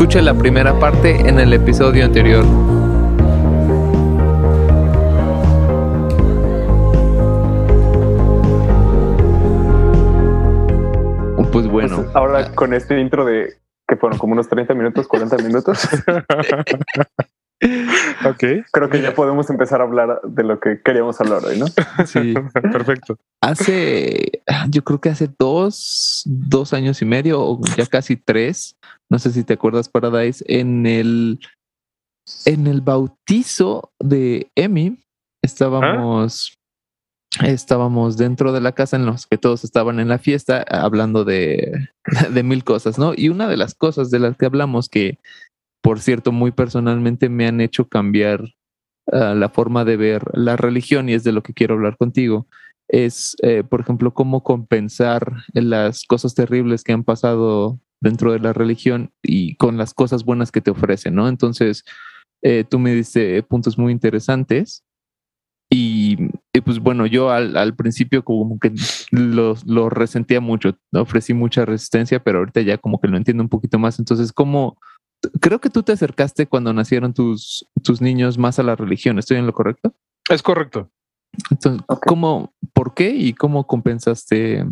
Escucha la primera parte en el episodio anterior. Pues bueno. Pues ahora con este intro de que fueron como unos 30 minutos, 40 minutos. ok. Creo que ya podemos empezar a hablar de lo que queríamos hablar hoy, ¿no? Sí, perfecto. Hace, yo creo que hace dos, dos años y medio o ya casi tres, no sé si te acuerdas, Paradise, en el, en el bautizo de Emi, estábamos, estábamos dentro de la casa en los que todos estaban en la fiesta hablando de, de mil cosas, ¿no? Y una de las cosas de las que hablamos que, por cierto, muy personalmente me han hecho cambiar uh, la forma de ver la religión y es de lo que quiero hablar contigo, es, eh, por ejemplo, cómo compensar las cosas terribles que han pasado dentro de la religión y con las cosas buenas que te ofrecen, ¿no? Entonces, eh, tú me diste puntos muy interesantes y, y, pues bueno, yo al, al principio como que lo, lo, resentía mucho, ofrecí mucha resistencia, pero ahorita ya como que lo entiendo un poquito más. Entonces, ¿cómo? Creo que tú te acercaste cuando nacieron tus, tus niños más a la religión, ¿estoy en lo correcto? Es correcto. Entonces, okay. ¿cómo, por qué y cómo compensaste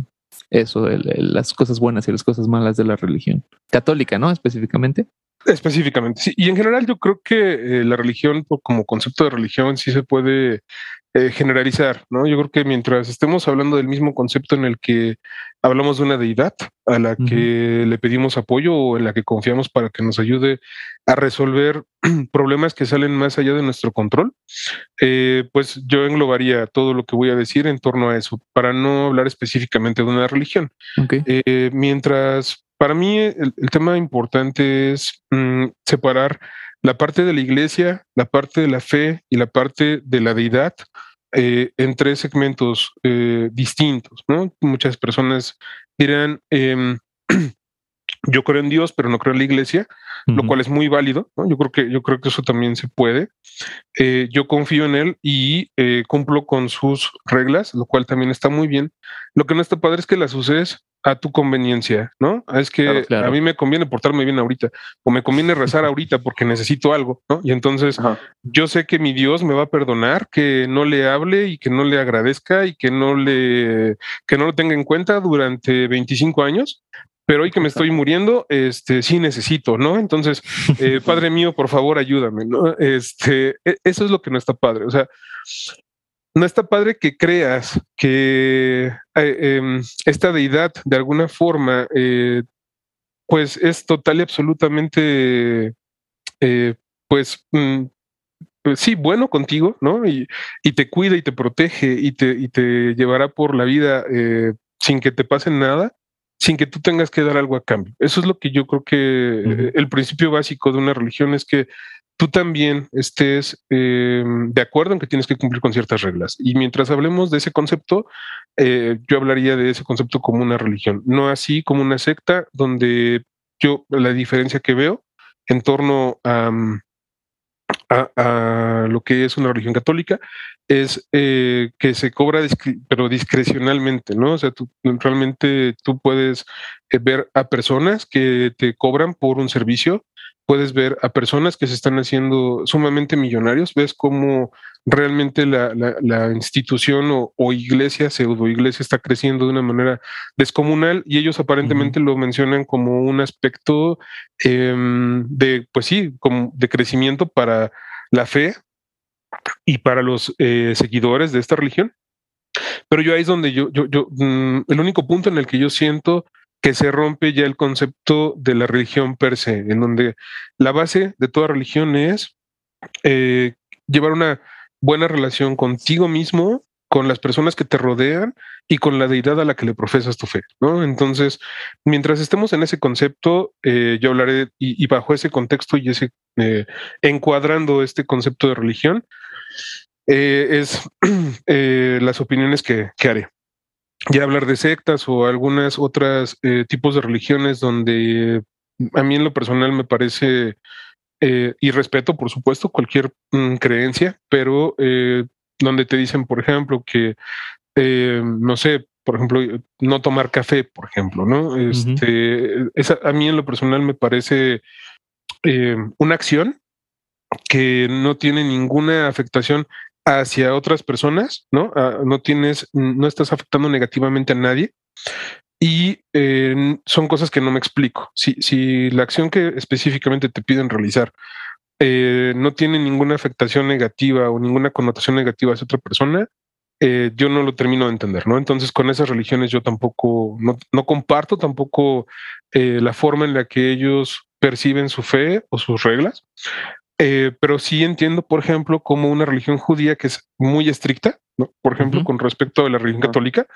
eso, las cosas buenas y las cosas malas de la religión? Católica, ¿no? Específicamente. Específicamente, sí. Y en general yo creo que eh, la religión como concepto de religión sí se puede eh, generalizar, ¿no? Yo creo que mientras estemos hablando del mismo concepto en el que hablamos de una deidad a la que uh -huh. le pedimos apoyo o en la que confiamos para que nos ayude a resolver problemas que salen más allá de nuestro control, eh, pues yo englobaría todo lo que voy a decir en torno a eso, para no hablar específicamente de una religión. Okay. Eh, mientras para mí el, el tema importante es mmm, separar la parte de la iglesia, la parte de la fe y la parte de la deidad eh, en tres segmentos eh, distintos, ¿no? Muchas personas dirán, eh, yo creo en Dios, pero no creo en la iglesia, uh -huh. lo cual es muy válido, ¿no? Yo creo que, yo creo que eso también se puede. Eh, yo confío en él y cumplo con sus reglas, lo cual también está muy bien. Lo que no está padre es que las uses a tu conveniencia, ¿no? Es que claro, claro. a mí me conviene portarme bien ahorita o me conviene rezar ahorita porque necesito algo, ¿no? Y entonces Ajá. yo sé que mi Dios me va a perdonar que no le hable y que no le agradezca y que no le que no lo tenga en cuenta durante 25 años, pero hoy que me estoy muriendo, este sí necesito, ¿no? Entonces, eh, Padre mío, por favor, ayúdame, ¿no? Este, eso es lo que no está padre. O sea, no está padre que creas que eh, eh, esta deidad de alguna forma eh, pues es total y absolutamente eh, pues, mm, sí, bueno contigo, ¿no? Y, y, te cuida y te protege y te, y te llevará por la vida eh, sin que te pase nada, sin que tú tengas que dar algo a cambio. Eso es lo que yo creo que uh -huh. el principio básico de una religión es que tú también estés eh, de acuerdo en que tienes que cumplir con ciertas reglas. Y mientras hablemos de ese concepto, eh, yo hablaría de ese concepto como una religión, no así como una secta donde yo la diferencia que veo en torno a, a lo que es una religión católica es eh, que se cobra pero discrecionalmente, ¿no? O sea, tú realmente tú puedes eh, ver a personas que te cobran por un servicio puedes ver a personas que se están haciendo sumamente millonarios, ves cómo realmente la, la, la institución o, o, iglesia, pseudo iglesia, está creciendo de una manera descomunal y ellos aparentemente uh -huh. lo mencionan como un aspecto eh, de, pues sí, como de crecimiento para la fe y para los eh, seguidores de esta religión. Pero yo ahí es donde yo, yo, yo, mmm, el único punto en el que yo siento que se rompe ya el concepto de la religión per se, en donde la base de toda religión es eh, llevar una buena relación contigo mismo, con las personas que te rodean y con la deidad a la que le profesas tu fe, ¿no? Entonces, mientras estemos en ese concepto, eh, yo hablaré y, bajo ese contexto y ese eh, encuadrando este concepto de religión, es las opiniones que, que haré ya hablar de sectas o algunas otras eh, tipos de religiones donde a mí en lo personal me parece eh, y respeto por supuesto cualquier mm, creencia pero eh, donde te dicen por ejemplo que eh, no sé por ejemplo no tomar café por ejemplo no este uh -huh. esa, a mí en lo personal me parece eh, una acción que no tiene ninguna afectación hacia otras personas, ¿no? Ah, no tienes, no estás afectando negativamente a nadie. Y eh, son cosas que no me explico. Si, si la acción que específicamente te piden realizar eh, no tiene ninguna afectación negativa o ninguna connotación negativa hacia otra persona, eh, yo no lo termino de entender, ¿no? Entonces con esas religiones yo tampoco, no, no comparto tampoco la forma en la que ellos perciben su fe o sus reglas. Eh, pero sí entiendo, por ejemplo, como una religión judía que es muy estricta, ¿no? Por ejemplo, con respecto a la religión católica.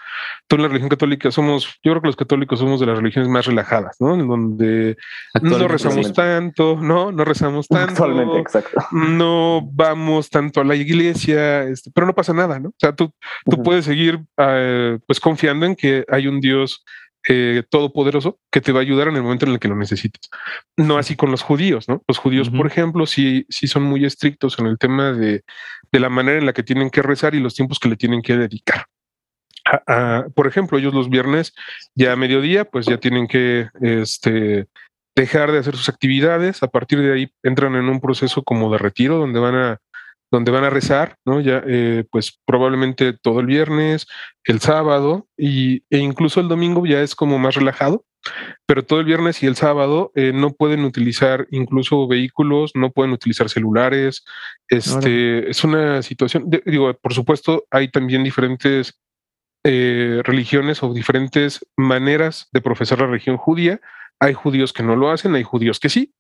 Tú en la religión católica somos, yo creo que los católicos somos de las religiones más relajadas, ¿no? En donde no rezamos tanto, ¿no? No rezamos tanto. Actualmente, exacto. No vamos tanto a la iglesia, este, pero no pasa nada, ¿no? O sea, tú, tú puedes seguir eh, pues confiando en que hay un Dios eh, todopoderoso que te va a ayudar en el momento en el que lo necesites. No así con los judíos, ¿no? Los judíos, por ejemplo, sí, sí son muy estrictos en el tema de, de, la manera en la que tienen que rezar y los tiempos que le tienen que dedicar. por ejemplo, ellos los viernes ya a mediodía, pues ya tienen que este, dejar de hacer sus actividades. A partir de ahí entran en un proceso como de retiro donde van a donde van a rezar, ¿no? Ya, eh, pues probablemente todo el viernes, el sábado y, e incluso el domingo ya es como más relajado, pero todo el viernes y el sábado eh, no pueden utilizar incluso vehículos, no pueden utilizar celulares. Este es una situación, digo, por supuesto, hay también diferentes eh, religiones o diferentes maneras de profesar la religión judía. Hay judíos que no lo hacen, hay judíos que sí,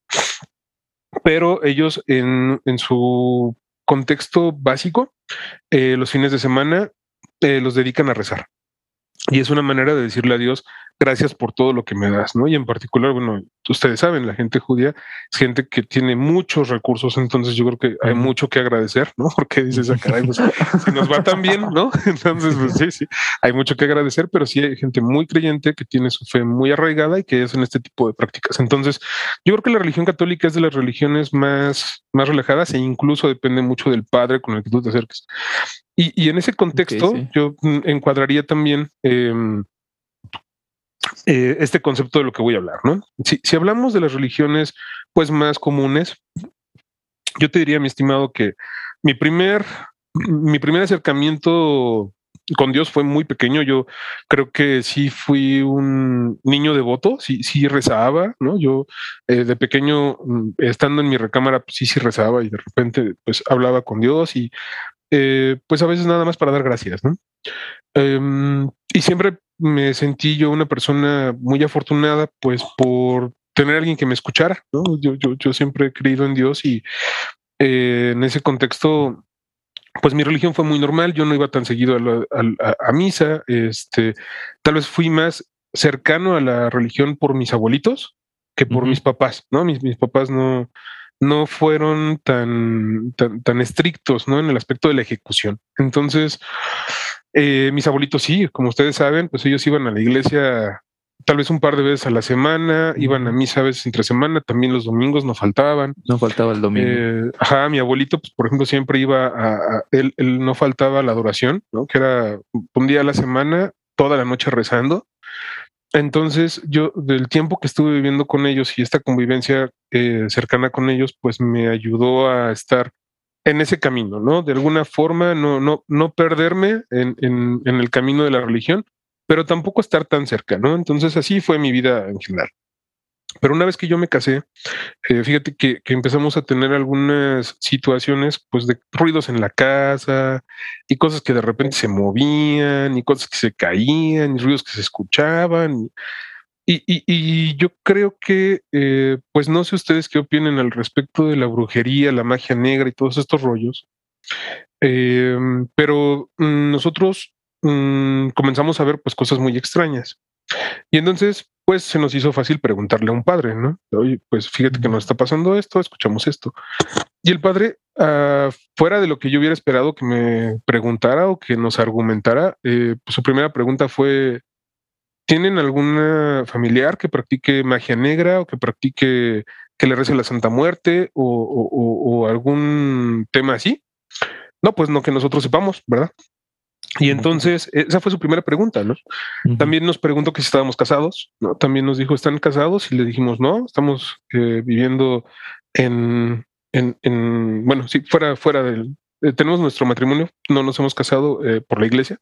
pero ellos en, en su contexto básico, eh, los fines de semana eh, los dedican a rezar. Y es una manera de decirle a Dios, gracias por todo lo que me das, ¿no? Y en particular, bueno, ustedes saben, la gente judía es gente que tiene muchos recursos, entonces yo creo que hay mucho que agradecer, ¿no? Porque dices, ah, caray, pues, si nos va tan bien, ¿no? Entonces, pues sí, sí, hay mucho que agradecer, pero sí hay gente muy creyente que tiene su fe muy arraigada y que hacen este tipo de prácticas. Entonces, yo creo que la religión católica es de las religiones más, más relajadas e incluso depende mucho del padre con el que tú te acerques. Y, en ese contexto, yo mm, encuadraría también em, eh, este concepto de lo que voy a hablar, ¿no? Si, si, hablamos de las religiones, pues más comunes, yo te diría, mi estimado, que mi primer, mi primer acercamiento con Dios fue muy pequeño. Yo creo que sí fui un niño devoto, sí, sí rezaba, ¿no? Yo eh, de pequeño, mm, estando en mi recámara, pues sí, sí rezaba y de repente, pues hablaba con Dios y eh, pues a veces nada más para dar gracias, ¿no? Em, y siempre me sentí yo una persona muy afortunada, pues por tener a alguien que me escuchara, ¿no? Yo, yo, yo siempre he creído en Dios y eh, en ese contexto, pues mi religión fue muy normal, yo no iba tan seguido a, misa, este, tal vez fui más cercano a la religión por mis abuelitos que por mis papás, ¿no? Mis, mis papás no, no fueron tan, tan, estrictos ¿no? en el aspecto de la ejecución. Entonces, eh, mis abuelitos sí, como ustedes saben, pues ellos iban a la iglesia tal vez un par de veces a la semana, iban a misa a veces entre semana, también los domingos no faltaban. No faltaba el domingo. Eh, ajá, mi abuelito, pues por ejemplo, siempre iba a, él, él, no faltaba la adoración, ¿no? Que era un día a la semana, toda la noche rezando. Entonces, yo del tiempo que estuve viviendo con ellos y esta convivencia eh, cercana con ellos, pues me ayudó a estar en ese camino, ¿no? De alguna forma, no, no, no perderme en, en, en el camino de la religión, pero tampoco estar tan cerca, ¿no? Entonces, así fue mi vida en general. Pero una vez que yo me casé, eh, fíjate que, empezamos a tener algunas situaciones pues de ruidos en la casa y cosas que de repente se movían y cosas que se caían y ruidos que se escuchaban. Y, yo creo que, eh, pues no sé ustedes qué opinen al respecto de la brujería, la magia negra y todos estos rollos, em, pero mm, nosotros mm, comenzamos a ver pues cosas muy extrañas. Y entonces, pues se nos hizo fácil preguntarle a un padre, ¿no? Oye, pues fíjate que nos está pasando esto, escuchamos esto. Y el padre, uh, fuera de lo que yo hubiera esperado que me preguntara o que nos argumentara, eh, pues su primera pregunta fue, ¿tienen alguna familiar que practique magia negra o que practique, que le rece la Santa Muerte o, o, o algún tema así? No, pues no que nosotros sepamos, ¿verdad? Y entonces, esa fue su primera pregunta, ¿no? También nos preguntó que si estábamos casados, ¿no? También nos dijo, ¿están casados? Y le dijimos, no, estamos eh, viviendo en, en, en, bueno, sí, fuera, fuera del, eh, tenemos nuestro matrimonio, no nos hemos casado eh, por la iglesia.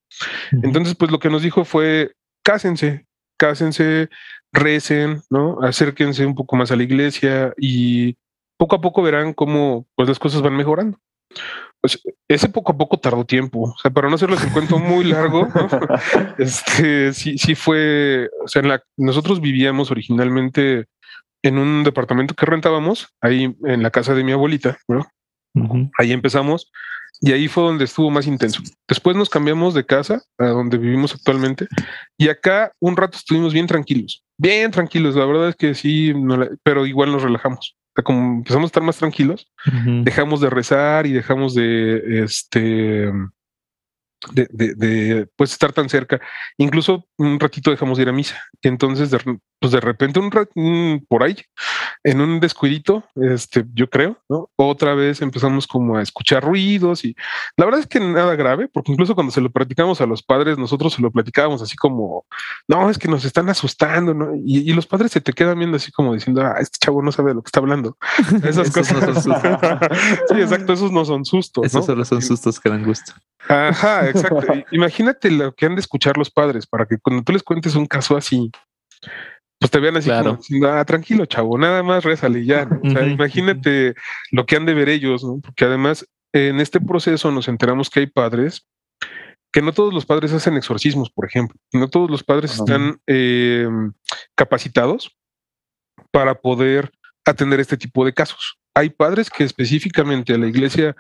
Entonces, pues lo que nos dijo fue, cásense, cásense, recen, ¿no? Acérquense un poco más a la iglesia y poco a poco verán cómo pues las cosas van mejorando. Pues ese poco a poco tardó tiempo. O sea, para no hacerles el cuento muy largo, este sí, sí fue. O sea, en la, nosotros vivíamos originalmente en un departamento que rentábamos ahí en la casa de mi abuelita, ¿no? Ahí empezamos y ahí fue donde estuvo más intenso. Después nos cambiamos de casa a donde vivimos actualmente y acá un rato estuvimos bien tranquilos, bien tranquilos. La verdad es que sí, pero igual nos relajamos como empezamos a estar más tranquilos, dejamos de rezar y dejamos de, este, de, de, pues estar tan cerca. Incluso un ratito dejamos de ir a misa. Entonces, de, pues de repente, un, por ahí, en un descuidito, este, yo creo, ¿no? Otra vez empezamos como a escuchar ruidos y la verdad es que nada grave, porque incluso cuando se lo platicamos a los padres, nosotros se lo platicábamos así como, no, es que nos están asustando, ¿no? Y, los padres se te quedan viendo así como diciendo, ah, este chavo no sabe de lo que está hablando. Esas cosas. No son sí, exacto, esos no son sustos. Esos solo son sustos que dan gusto. Ajá, exacto. Imagínate lo que han de escuchar los padres para que cuando tú les cuentes un caso así, pues te vean así como ah, tranquilo, chavo, nada más rézale ya. O sea, imagínate lo que han de ver ellos, ¿no? Porque además en este proceso nos enteramos que hay padres que no todos los padres hacen exorcismos, por ejemplo, no todos los padres están em, capacitados para poder atender este tipo de casos. Hay padres que específicamente a la iglesia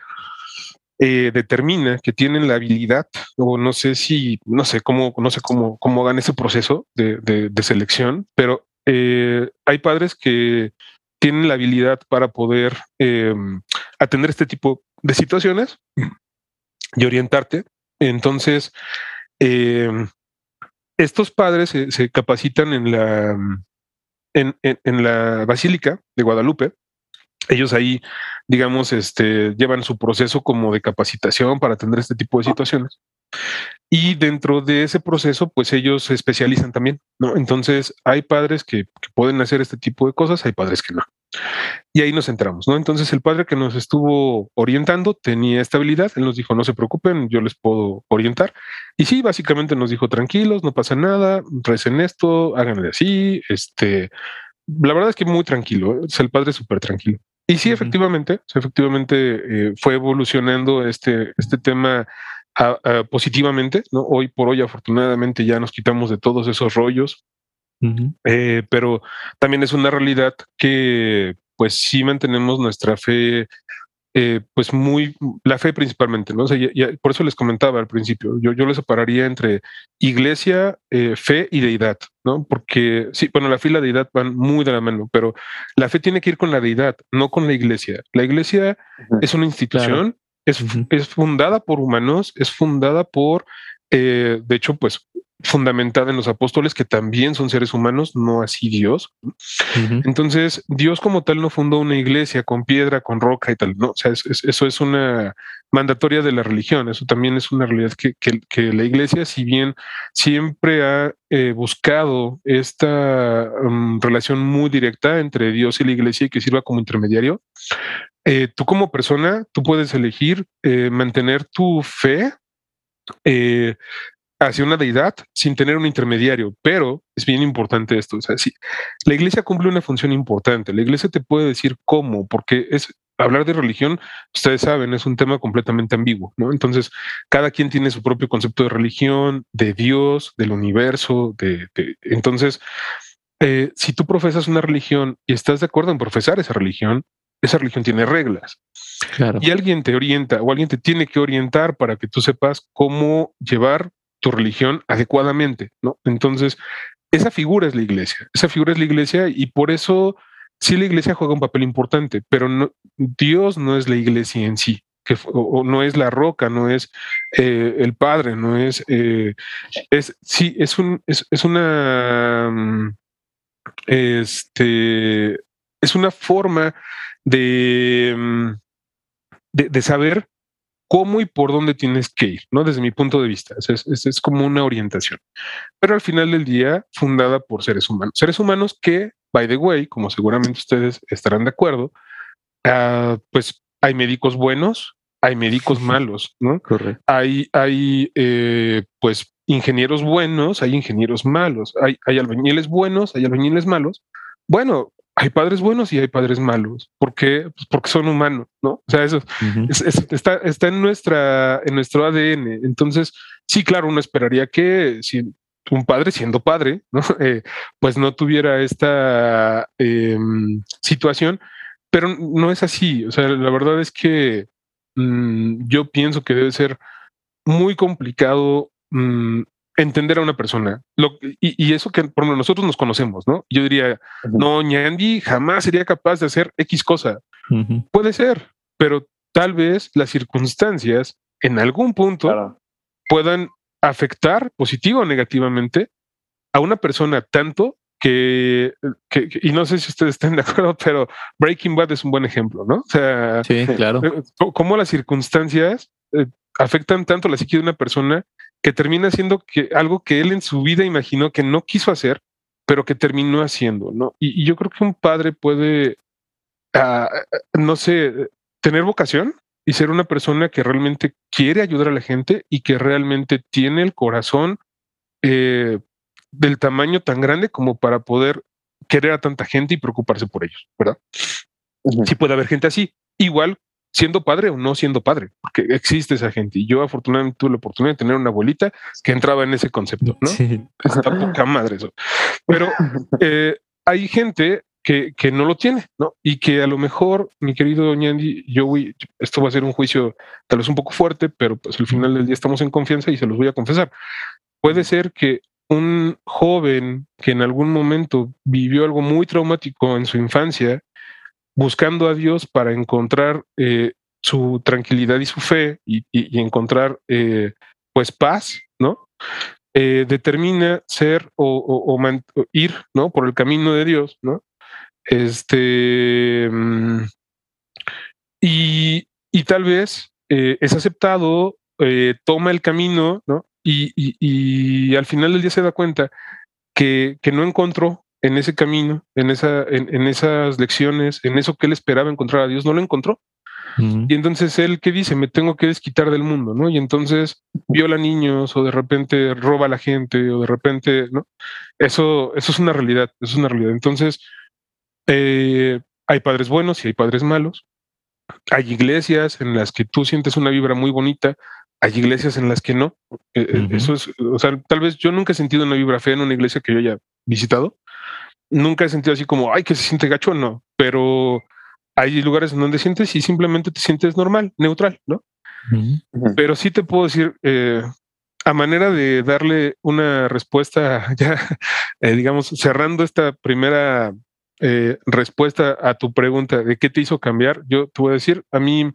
eh, determina que tienen la habilidad, o no sé si, no sé cómo, no sé cómo, cómo hagan ese proceso de, selección, pero eh, hay padres que tienen la habilidad para poder eh, atender este tipo de situaciones y orientarte. Entonces, estos padres se, capacitan en la, en la Basílica de Guadalupe ellos ahí, digamos, este, llevan su proceso como de capacitación para atender este tipo de situaciones. Y dentro de ese proceso, pues ellos se especializan también, ¿no? Entonces, hay padres que, pueden hacer este tipo de cosas, hay padres que no. Y ahí nos entramos, ¿no? Entonces, el padre que nos estuvo orientando tenía estabilidad, él nos dijo, no se preocupen, yo les puedo orientar. Y sí, básicamente nos dijo, tranquilos, no pasa nada, recen esto, háganle así, este, la verdad es que muy tranquilo, ¿eh? es el padre súper tranquilo. Y sí, efectivamente, efectivamente eh, fue evolucionando este, este tema positivamente, ¿no? Hoy por hoy, afortunadamente, ya nos quitamos de todos esos rollos, eh, pero también es una realidad que, pues sí mantenemos nuestra fe eh, pues muy, la fe principalmente, ¿no? O sea, por eso les comentaba al principio, yo, yo le separaría entre iglesia, eh, fe y deidad, ¿no? Porque sí, bueno, la fe y la deidad van muy de la mano, pero la fe tiene que ir con la deidad, no con la iglesia. La iglesia es una institución, es, es, fundada por humanos, es fundada por, eh, de hecho, pues fundamentada en los apóstoles, que también son seres humanos, no así Dios. Entonces, Dios como tal no fundó una iglesia con piedra, con roca y tal, no, o sea, eso es una mandatoria de la religión, eso también es una realidad que, que, la iglesia, si bien siempre ha eh, buscado esta um, relación muy directa entre Dios y la iglesia y que sirva como intermediario, eh, tú como persona, tú puedes elegir eh, mantener tu fe eh, hacia una deidad sin tener un intermediario, pero es bien importante esto. O sea, la iglesia cumple una función importante. La iglesia te puede decir cómo, porque es hablar de religión, ustedes saben, es un tema completamente ambiguo, ¿no? Entonces, cada quien tiene su propio concepto de religión, de Dios, del universo, de, entonces, eh, si tú profesas una religión y estás de acuerdo en profesar esa religión, esa religión tiene reglas. Y alguien te orienta o alguien te tiene que orientar para que tú sepas cómo llevar tu religión adecuadamente, ¿no? Entonces, esa figura es la iglesia, esa figura es la iglesia y por eso sí la iglesia juega un papel importante, pero Dios no es la iglesia en sí, o, no es la roca, no es eh, el Padre, no es, eh, es, sí, es, un, es, una, este, es una forma de, mm, de, de saber cómo y por dónde tienes que ir, ¿no? Desde mi punto de vista, es, es, es como una orientación. Pero al final del día, fundada por seres humanos, seres humanos que, by the way, como seguramente ustedes estarán de acuerdo, uh, pues hay médicos buenos, hay médicos malos, ¿no? Correcto. Hay, hay eh, pues ingenieros buenos, hay ingenieros malos, hay, hay albañiles buenos, hay albañiles malos. Bueno, hay padres buenos y hay padres malos. ¿Por qué? Pues porque son humanos, ¿no? O sea, eso uh -huh. es, es, está, está en, nuestra, en nuestro ADN. Entonces, sí, claro, uno esperaría que si un padre, siendo padre, ¿no? Eh, pues no tuviera esta eh, situación, pero no es así. O sea, la verdad es que mmm, yo pienso que debe ser muy complicado mmm, entender a una persona. Lo, y, y, eso que, por ejemplo, nosotros nos conocemos, ¿no? Yo diría, uh -huh. no, Ñandi jamás sería capaz de hacer X cosa. Uh -huh. Puede ser, pero tal vez las circunstancias en algún punto claro. puedan afectar positivo o negativamente a una persona tanto que, que, que, y no sé si ustedes están de acuerdo, pero Breaking Bad es un buen ejemplo, ¿no? O sea, sí, claro. Cómo las circunstancias eh, afectan tanto la psique de una persona que termina haciendo que algo que él en su vida imaginó que no quiso hacer, pero que terminó haciendo, ¿no? Y, y yo creo que un padre puede, uh, no sé, tener vocación y ser una persona que realmente quiere ayudar a la gente y que realmente tiene el corazón eh, del tamaño tan grande como para poder querer a tanta gente y preocuparse por ellos, ¿verdad? Uh -huh. Sí puede haber gente así, igual siendo padre o no siendo padre, porque existe esa gente. Y yo afortunadamente tuve la oportunidad de tener una abuelita que entraba en ese concepto, ¿no? Sí. Está poca madre eso. Pero eh, hay gente que, que, no lo tiene, ¿no? Y que a lo mejor, mi querido Ñandi, yo voy, esto va a ser un juicio tal vez un poco fuerte, pero pues al final del día estamos en confianza y se los voy a confesar. Puede ser que un joven que en algún momento vivió algo muy traumático en su infancia, buscando a Dios para encontrar eh, su tranquilidad y su fe y, encontrar eh, pues paz, ¿no? Eh, determina ser o, ir, ¿no? Por el camino de Dios, ¿no? Este mm, y, y, tal vez es aceptado, toma el camino, ¿no? Y, y, al final del día se da cuenta que, que no encontró en ese camino, en, esa, en, en, esas lecciones, en eso que él esperaba encontrar a Dios, no lo encontró. Uh -huh. Y entonces él que dice, me tengo que desquitar del mundo, ¿no? Y entonces viola niños o de repente roba a la gente o de repente, ¿no? Eso, eso es una realidad, eso es una realidad. Entonces, eh, hay padres buenos y hay padres malos. Hay iglesias en las que tú sientes una vibra muy bonita, hay iglesias en las que no. Eh, uh -huh. Eso es, o sea, tal vez yo nunca he sentido una vibra fea en una iglesia que yo haya visitado. Nunca he sentido así como, ay, que se siente gacho, no. Pero hay lugares donde sientes y simplemente te sientes normal, neutral, ¿no? Uh -huh. Pero sí te puedo decir, eh, a manera de darle una respuesta, ya, eh, digamos, cerrando esta primera eh, respuesta a tu pregunta de qué te hizo cambiar, yo te voy a decir, a mí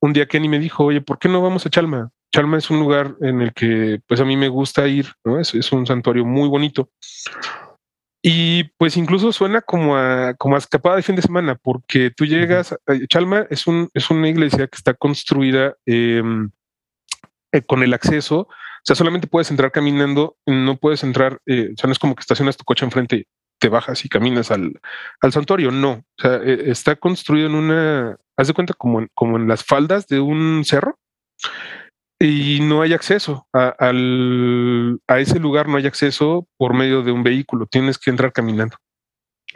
un día Kenny me dijo, oye, ¿por qué no vamos a Chalma? Chalma es un lugar en el que pues a mí me gusta ir, ¿no? Es, es un santuario muy bonito. Y pues incluso suena como a, como a escapada de fin de semana, porque tú llegas, a, Chalma es, un, es una iglesia que está construida eh, eh, con el acceso, o sea, solamente puedes entrar caminando, no puedes entrar, eh, o sea, no es como que estacionas tu coche enfrente te bajas y caminas al, al santuario. No, o sea, eh, está construido en una, haz de cuenta como en, como en las faldas de un cerro y no hay acceso a, al, a ese lugar, no hay acceso por medio de un vehículo, tienes que entrar caminando.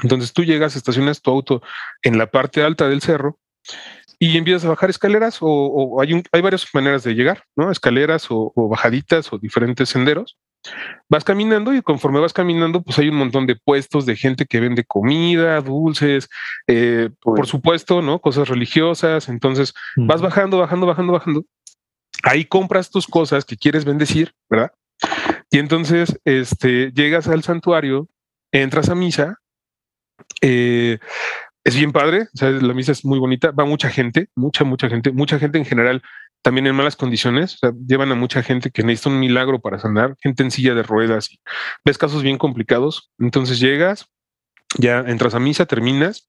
Entonces tú llegas, estacionas tu auto en la parte alta del cerro y empiezas a bajar escaleras o, o hay, un, hay varias maneras de llegar, ¿no? Escaleras o, o bajaditas o diferentes senderos vas caminando y conforme vas caminando, pues hay un montón de puestos de gente que vende comida, dulces, eh, por supuesto, ¿no? Cosas religiosas. Entonces vas bajando, bajando, bajando, bajando. Ahí compras tus cosas que quieres bendecir, ¿verdad? Y entonces este, llegas al santuario, entras a misa. Eh, es bien padre, o sea, la misa es muy bonita, va mucha gente, mucha, mucha gente, mucha gente en general también en malas condiciones, llevan a mucha gente que necesita un milagro para sanar, gente en silla de ruedas ves casos bien complicados. Entonces llegas, ya entras a misa, terminas,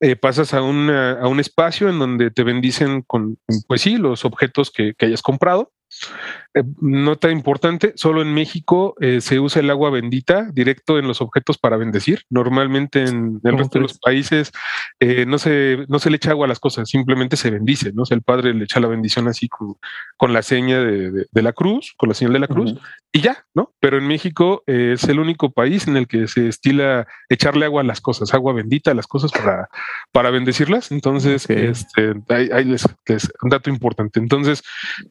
eh, pasas a, una, a un espacio en donde te bendicen con, pues sí, los objetos que, que hayas comprado. Eh, nota importante, solo en México eh, se usa el agua bendita directo en los objetos para bendecir. Normalmente en el resto de los países eh, no, se, no se le echa agua a las cosas, simplemente se bendice, ¿no? O sea, el padre le echa la bendición así con, con la seña de, de- de la cruz, con la señal de la cruz, y ya, ¿no? Pero en México es el único país en el que se estila echarle agua a las cosas, agua bendita a las cosas para, para bendecirlas. Entonces, Ok. este, ahí, ahí les, les- un dato importante. Entonces,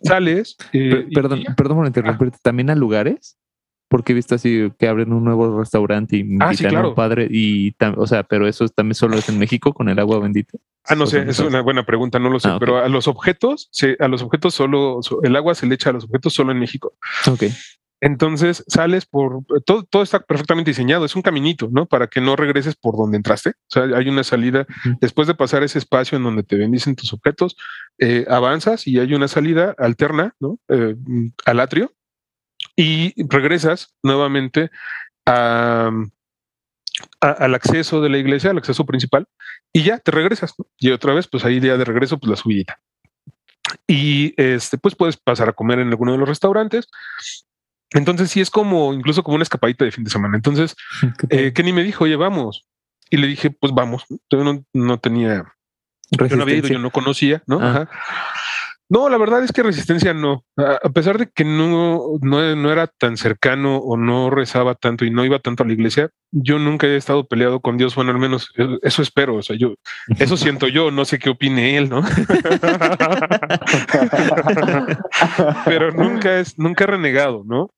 sales. Eh, perdón, perdón por interrumpirte. ¿También a lugares? Porque he visto así que abren un nuevo restaurante y invitan Ah, sí, a un padre y, o sea, pero eso también solo es en México con el agua bendita. Ah, no sé, es una buena pregunta, no lo sé, Ah, pero a los objetos, se, a los objetos solo, so- el agua se le echa a los objetos solo en México. Ok. Entonces sales por todo, todo está perfectamente diseñado, es un caminito, ¿no? Para que no regreses por donde entraste. O sea, hay una salida después de pasar ese espacio en donde te bendicen tus objetos, eh, avanzas y hay una salida alterna, ¿no? Eh, mm, al atrio y regresas nuevamente a, a- al acceso de la iglesia, al acceso principal, y ya te regresas. ¿no? Y otra vez, pues ahí día de regreso, pues la subidita. Y este, pues puedes pasar a comer en alguno de los restaurantes. Entonces sí es como, incluso como una escapadita de fin de semana. Entonces, eh, Kenny me dijo, oye, vamos. Y le dije, pues vamos. Yo no, no tenía, yo no había ido, yo no conocía, ¿no? Ah. Ajá. No, la verdad es que resistencia no. A a pesar de que no, no, no era tan cercano o no rezaba tanto y no iba tanto a la iglesia, yo nunca he estado peleado con Dios. Bueno, al menos eh, eso espero. O sea, yo, eso siento yo. No sé qué opine él, ¿no? Pero nunca es, nunca he renegado, ¿no?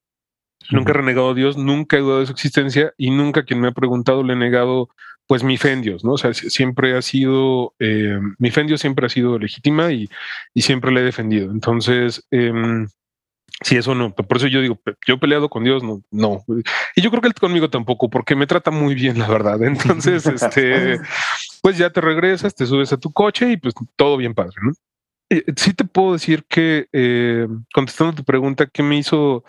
Nunca he renegado a Dios, nunca he dudado de su existencia y nunca quien me ha preguntado le he negado pues mi fe en Dios, ¿no? O sea, si- siempre ha sido, eh, mi fe en Dios siempre ha sido legítima y, y siempre la he defendido. Entonces, em, sí, eso no, por eso yo digo, yo he peleado con Dios, no, no. Y yo creo que él conmigo tampoco, porque me trata muy bien, la verdad. Entonces, este, pues ya te regresas, te subes a tu coche y pues todo bien padre, ¿no? Eh, Sí te puedo decir que, eh, contestando tu pregunta, ¿qué me hizo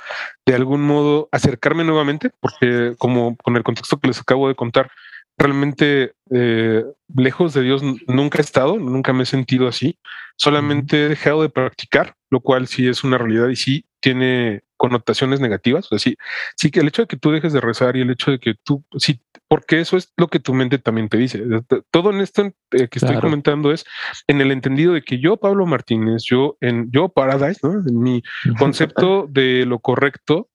de algún modo acercarme nuevamente? Porque como con el contexto que les acabo de contar, realmente eh, lejos de Dios nunca he estado, nunca me he sentido así, solamente he dejado de practicar, lo cual sí es una realidad y sí tiene connotaciones negativas. O sea, sí, sí que el hecho de que tú dejes de rezar y el hecho de que tú, sí, porque eso es lo que tu mente también te dice. Todo en esto eh, que estoy Claro. comentando es en el entendido de que yo, Pablo Martínez, yo en yo Paradise, ¿no? En mi concepto de lo correcto,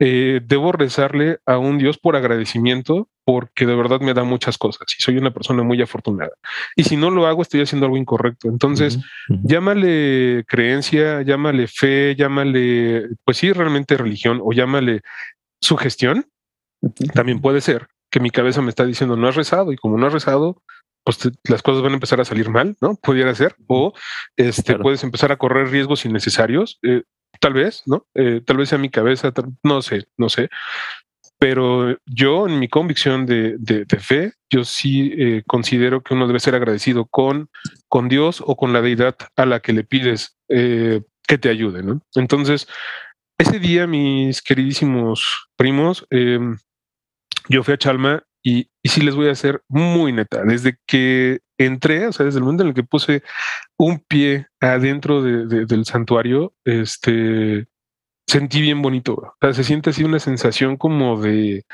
eh, debo rezarle a un Dios por agradecimiento, porque de verdad me da muchas cosas y soy una persona muy afortunada. Y si no lo hago, estoy haciendo algo incorrecto. Entonces, llámale creencia, llámale fe, llámale, pues sí, realmente religión o llámale sugestión. También puede ser que mi cabeza me está diciendo no has rezado y como no has rezado, pues te- las cosas van a empezar a salir mal, ¿no? Pudiera ser. O este, Claro. puedes empezar a correr riesgos innecesarios. eh, tal vez, ¿no? Eh, tal vez sea mi cabeza, tal- no sé, no sé. Pero yo, en mi convicción de, de- de fe, yo sí eh, considero que uno debe ser agradecido con, con Dios o con la deidad a la que le pides que te ayude, ¿no? Entonces, ese día, mis queridísimos primos, eh, yo fui a Chalma y, y sí les voy a hacer muy neta. Desde que entré, o sea, desde el momento en el que puse un pie adentro de- de- del santuario, este, sentí bien bonito. O sea, se siente así una sensación como de,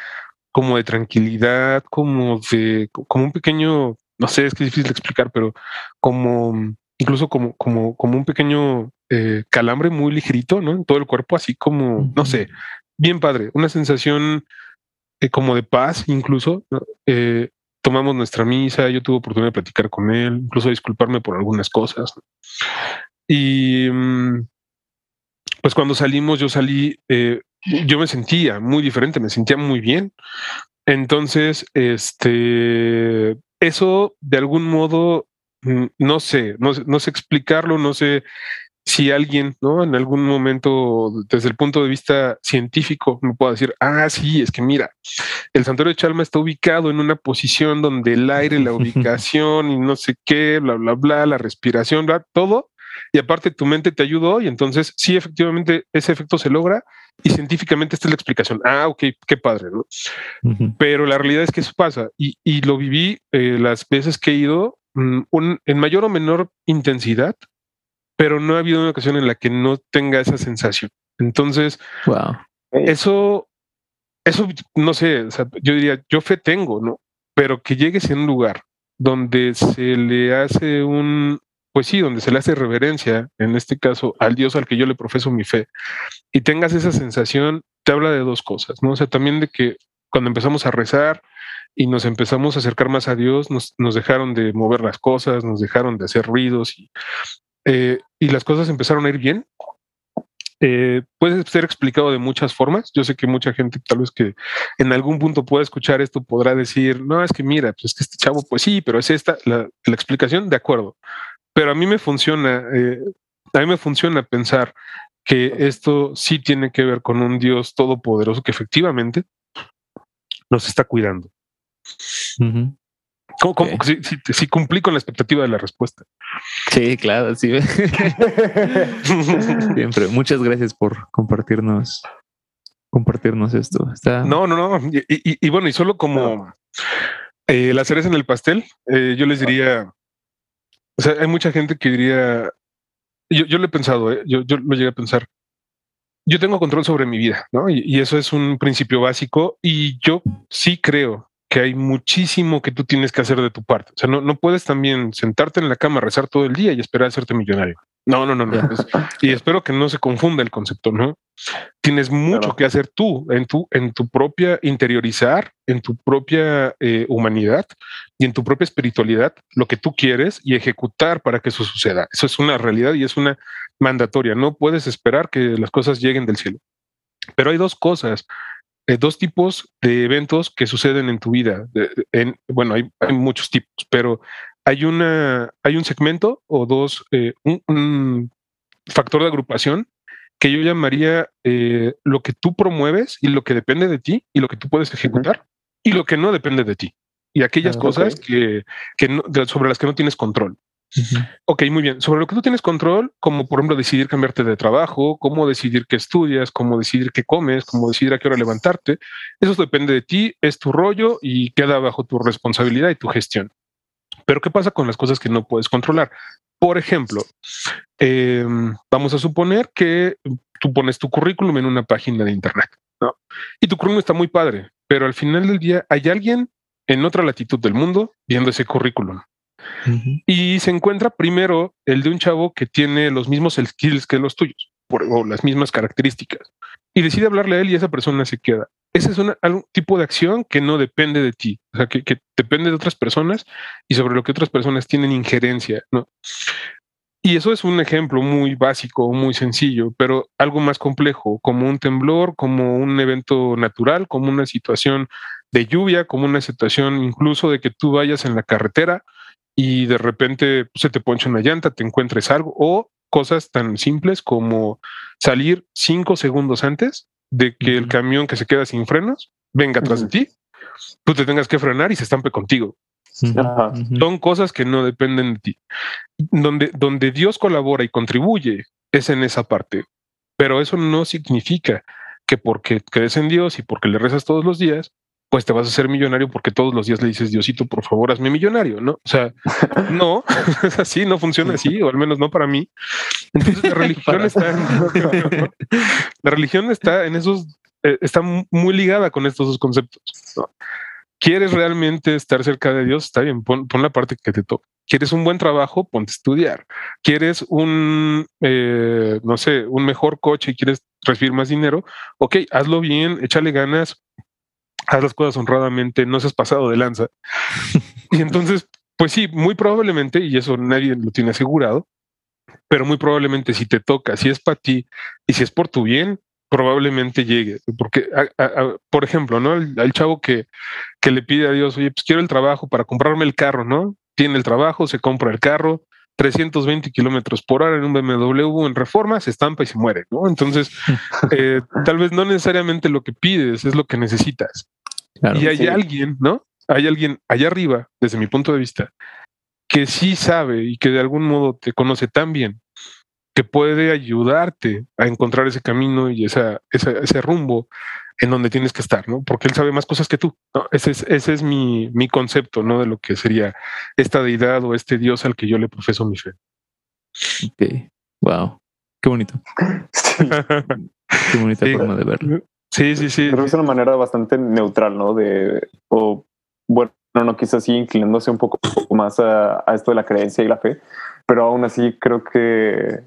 como de tranquilidad, como de, como un pequeño, no sé, es que es difícil de explicar, pero como, incluso como, como, como un pequeño eh, calambre muy ligerito, ¿no? En todo el cuerpo, así como, no sé, bien padre, una sensación eh, como de paz incluso. Eh, tomamos nuestra misa, yo tuve oportunidad de platicar con él, incluso disculparme por algunas cosas. Y mm, pues cuando salimos, yo salí, eh, yo me sentía muy diferente, me sentía muy bien. Entonces, este, eso de algún modo, mm, no, sé- no sé explicarlo, no sé si alguien, ¿no? En algún momento, desde el punto de vista científico, me pueda decir, ah, sí, es que mira, el santuario de Chalma está ubicado en una posición donde el aire, la ubicación y no sé qué, bla, bla, bla, la respiración, bla, todo y aparte tu mente te ayudó y entonces sí, efectivamente ese efecto se logra y científicamente esta es la explicación. Ah, ok, qué padre, ¿no? Pero la realidad es que eso pasa y, y lo viví eh, las veces que he ido mm, en mayor o menor intensidad, pero no ha habido una ocasión en la que no tenga esa sensación. Entonces, wow. eso, eso, no sé, yo diría, yo fe tengo, ¿no? Pero que llegues en un lugar donde se le hace un, pues sí, donde se le hace reverencia, en este caso, al Dios al que yo le profeso mi fe, y tengas esa sensación, te habla de dos cosas, ¿no? O sea, también de que cuando empezamos a rezar y nos empezamos a acercar más a Dios, nos, nos dejaron de mover las cosas, nos dejaron de hacer ruidos y, eh, y las cosas empezaron a ir bien, eh, puede ser explicado de muchas formas. Yo sé que mucha gente tal vez que en algún punto pueda escuchar esto podrá decir, no, es que mira, pues que este chavo, pues sí, pero es esta la, explicación, de acuerdo. Pero a mí me funciona, eh, a mí me funciona pensar que esto sí tiene que ver con un Dios todopoderoso que efectivamente nos está cuidando. Si, cumplí con la expectativa de la respuesta. Sí, claro, sí. Siempre. Muchas gracias por compartirnos compartirnos esto. Está... No, no, no. Y, bueno, y solo como eh, la cereza en el pastel, eh, yo les diría, o sea, hay mucha gente que diría, yo, yo lo he pensado, eh, yo, yo lo llegué a pensar, yo tengo control sobre mi vida, ¿no? y, eso es un principio básico y yo sí creo que hay muchísimo que tú tienes que hacer de tu parte. O sea, no, no puedes también sentarte en la cama, rezar todo el día y esperar a hacerte millonario. No, no, no, no. y espero que no se confunda el concepto, ¿no? Tienes mucho que hacer tú en tu, en tu propia interiorizar, en tu propia eh, humanidad y en tu propia espiritualidad, lo que tú quieres y ejecutar para que eso suceda. Eso es una realidad y es una mandatoria. No puedes esperar que las cosas lleguen del cielo. Pero hay dos cosas eh, dos tipos de eventos que suceden en tu vida. en, bueno, hay, muchos tipos, pero hay una, hay un segmento o dos, eh, un, factor de agrupación que yo llamaría eh, lo que tú promueves y lo que depende de ti y lo que tú puedes ejecutar y lo que no depende de ti y aquellas cosas que, que sobre las que no tienes control. Ok, muy bien. Sobre lo que tú tienes control, como por ejemplo decidir cambiarte de trabajo, cómo decidir qué estudias, cómo decidir qué comes, cómo decidir a qué hora levantarte, eso depende de ti, es tu rollo y queda bajo tu responsabilidad y tu gestión. Pero ¿qué pasa con las cosas que no puedes controlar? Por ejemplo, em, vamos a suponer que tú pones tu currículum en una página de internet, ¿no? Y tu currículum está muy padre, pero al final del día hay alguien en otra latitud del mundo viendo ese currículum y se encuentra primero el de un chavo que tiene los mismos skills que los tuyos o las mismas características y decide hablarle a él y esa persona se queda. Ese es un tipo de acción que no depende de ti, o sea, que, depende de otras personas y sobre lo que otras personas tienen injerencia. Y eso es un ejemplo muy básico, muy sencillo, pero algo más complejo, como un temblor, como un evento natural, como una situación de lluvia, como una situación incluso de que tú vayas en la carretera y de repente se te ponche una llanta, te encuentres algo, o cosas tan simples como salir cinco segundos antes de que el camión que se queda sin frenos venga atrás de ti, tú te tengas que frenar y se estampe contigo. Son cosas que no dependen de ti. Donde, donde Dios colabora y contribuye es en esa parte. Pero eso no significa que porque crees en Dios y porque le rezas todos los días, pues te vas a hacer millonario porque todos los días le dices, Diosito, por favor, hazme millonario, ¿no? O sea, no, es así, no funciona así, o al menos no para mí. Entonces la religión está en, la religión está en esos, eh, está muy ligada con estos dos conceptos. ¿Quieres realmente estar cerca de Dios? Está bien, pon, la parte que te toca. ¿Quieres un buen trabajo? Ponte a estudiar. ¿Quieres un, eh, no sé, un mejor coche y quieres recibir más dinero? Ok, hazlo bien, échale ganas, haz las cosas honradamente, no seas pasado de lanza. y entonces, pues sí, muy probablemente, y eso nadie lo tiene asegurado, pero muy probablemente si te toca, si es para ti y si es por tu bien, probablemente llegue. Porque, por ejemplo, ¿no? El, chavo que, que le pide a Dios, oye, pues quiero el trabajo para comprarme el carro, ¿no? Tiene el trabajo, se compra el carro, 320 kilómetros por hora en un BMW en reforma, se estampa y se muere, ¿no? Entonces, eh, tal vez no necesariamente lo que pides es lo que necesitas y hay alguien, ¿no? Hay alguien allá arriba, desde mi punto de vista, que sí sabe y que de algún modo te conoce tan bien que puede ayudarte a encontrar ese camino y esa, ese rumbo en donde tienes que estar, ¿no? Porque él sabe más cosas que tú. ¿no? Ese es, ese es mi, mi concepto, ¿no? De lo que sería esta deidad o este Dios al que yo le profeso mi fe. Ok. Wow. Qué bonito. Qué bonita forma de verlo. Sí, sí, sí. Creo que es una manera bastante neutral, ¿no? De, o bueno, no quizás sí inclinándose un poco, más a, esto de la creencia y la fe, pero aún así creo que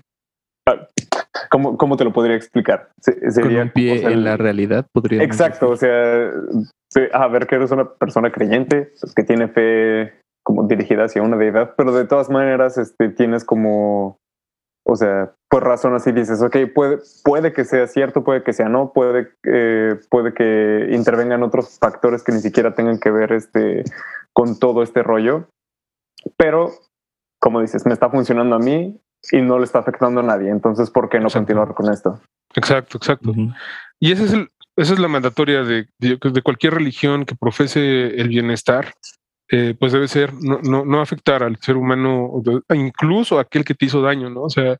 ¿Cómo, ¿Cómo, te lo podría explicar? Sería, Con un pie en la realidad, podría. Exacto, o sea, a ver que eres una persona creyente, pues, que tiene fe como dirigida hacia una deidad, pero de todas maneras este, tienes como o sea, por razones y dices, ok, puede, puede que sea cierto, puede que sea no, puede, eh, puede que intervengan otros factores que ni siquiera tengan que ver este, con todo este rollo. Pero, como dices, me está funcionando a mí y no le está afectando a nadie. Entonces, ¿por qué no continuar con esto? Exacto, exacto. Y ese es el, esa es la mandatoria de, de, cualquier religión que profese el bienestar eh, pues debe ser no, no, no, afectar al ser humano, incluso aquel que te hizo daño, ¿no? O sea,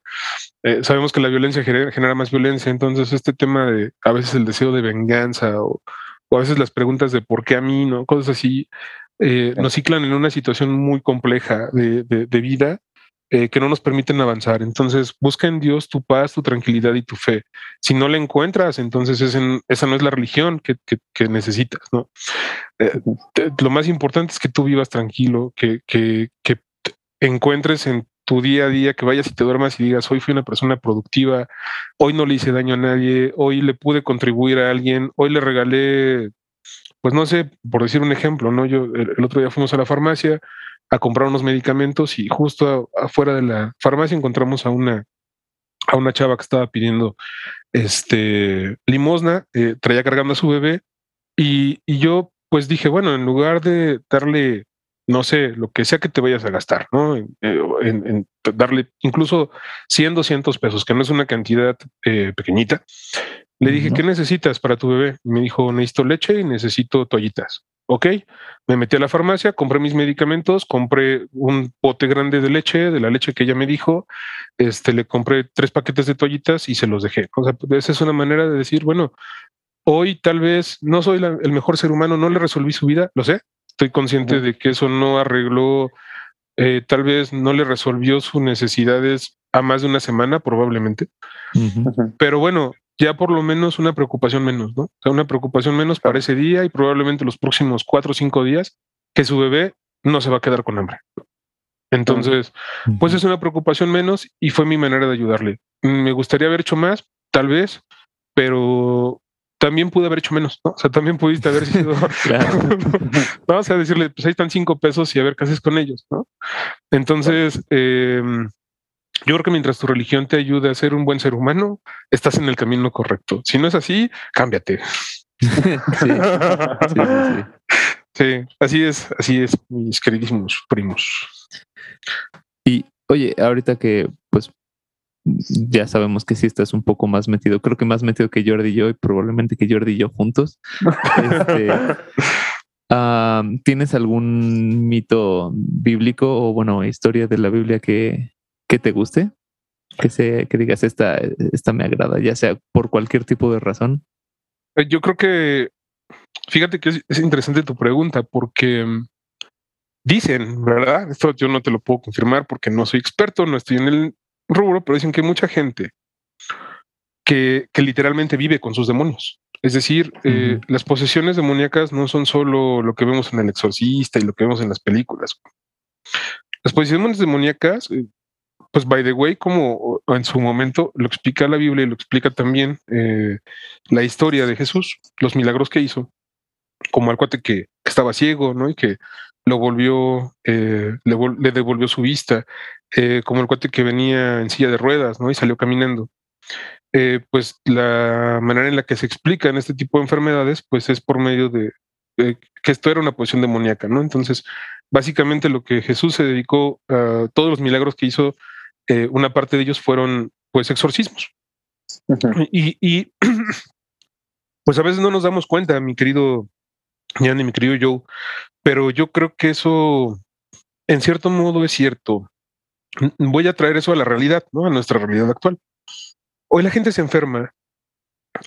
eh, sabemos que la violencia genera, más violencia, entonces este tema de a veces el deseo de venganza o, o a veces las preguntas de por qué a mí, ¿no? Cosas así, eh, nos ciclan en una situación muy compleja de, de, de vida eh, que no nos permiten avanzar. Entonces, busca en Dios tu paz, tu tranquilidad y tu fe. Si no la encuentras, entonces esa no es la religión que, necesitas. ¿no? Eh, lo más importante es que tú vivas tranquilo, que, que, encuentres en tu día a día, que vayas y te duermas y digas, hoy fui una persona productiva, hoy no le hice daño a nadie, hoy le pude contribuir a alguien, hoy le regalé, pues no sé, por decir un ejemplo, ¿no? Yo el otro día fuimos a la farmacia, a comprar unos medicamentos y justo afuera de la farmacia encontramos a una a una chava que estaba pidiendo este limosna, eh, traía cargando a su bebé y, y, yo pues dije, bueno, en lugar de darle, no sé, lo que sea que te vayas a gastar, ¿no? En, eh, darle incluso 100, 200 pesos, que no es una cantidad eh, pequeñita, le dije, ¿qué necesitas para tu bebé? me dijo, necesito leche y necesito toallitas. Ok, me metí a la farmacia, compré mis medicamentos, compré un pote grande de leche, de la leche que ella me dijo, este, le compré tres paquetes de toallitas y se los dejé. O sea, esa es una manera de decir, bueno, hoy tal vez no soy el mejor ser humano, no le resolví su vida, lo sé, estoy consciente de que eso no arregló, eh, tal vez no le resolvió sus necesidades a más de una semana, probablemente. Pero bueno, ya por lo menos una preocupación menos, ¿no? O sea, una preocupación menos para ese día y probablemente los próximos cuatro o cinco días que su bebé no se va a quedar con hambre. Entonces, pues es una preocupación menos y fue mi manera de ayudarle. Me gustaría haber hecho más, tal vez, pero también pude haber hecho menos, ¿no? O sea, también pudiste haber sido, ¿no? O sea, decirle, pues ahí están cinco pesos y a ver qué haces con ellos, ¿no? Entonces, eh, yo creo que mientras tu religión te ayude a ser un buen ser humano, estás en el camino correcto. Si no es así, cámbiate. sí, así es, así es, mis queridísimos primos. Y oye, ahorita que pues ya sabemos que sí estás un poco más metido, creo que más metido que Jordi y yo, y probablemente que Jordi y yo juntos. Este, ¿Tienes algún mito bíblico o bueno, historia de la Biblia que, que te guste, que, se, que digas esta, esta me agrada, ya sea por cualquier tipo de razón? Eh, yo creo que, fíjate que es, interesante tu pregunta, porque mm, dicen, ¿verdad? Esto yo no te lo puedo confirmar porque no soy experto, no estoy en el rubro, pero dicen que hay mucha gente que, que literalmente vive con sus demonios. Es decir, eh, las posesiones demoníacas no son solo lo que vemos en el exorcista y lo que vemos en las películas. Las posesiones demoníacas eh, pues by the way, como en su momento lo explica la Biblia y lo explica también eh, la historia de Jesús, los milagros que hizo, como al cuate que, estaba ciego, ¿no? Y que lo volvió, eh, le, devolvió su vista, eh, como el cuate que venía en silla de ruedas, ¿no? Y salió caminando. pues la manera en la que se explican este tipo de enfermedades, pues es por medio de, que esto era una posición demoníaca, ¿no? Entonces, básicamente lo que Jesús se dedicó a todos los milagros que hizo eh, una parte de ellos fueron pues exorcismos. y, pues a veces no nos damos cuenta, mi querido Jan y mi querido Joe, pero yo creo que eso en cierto modo es cierto. voy a traer eso a la realidad, ¿no? A nuestra realidad actual. Hoy la gente se enferma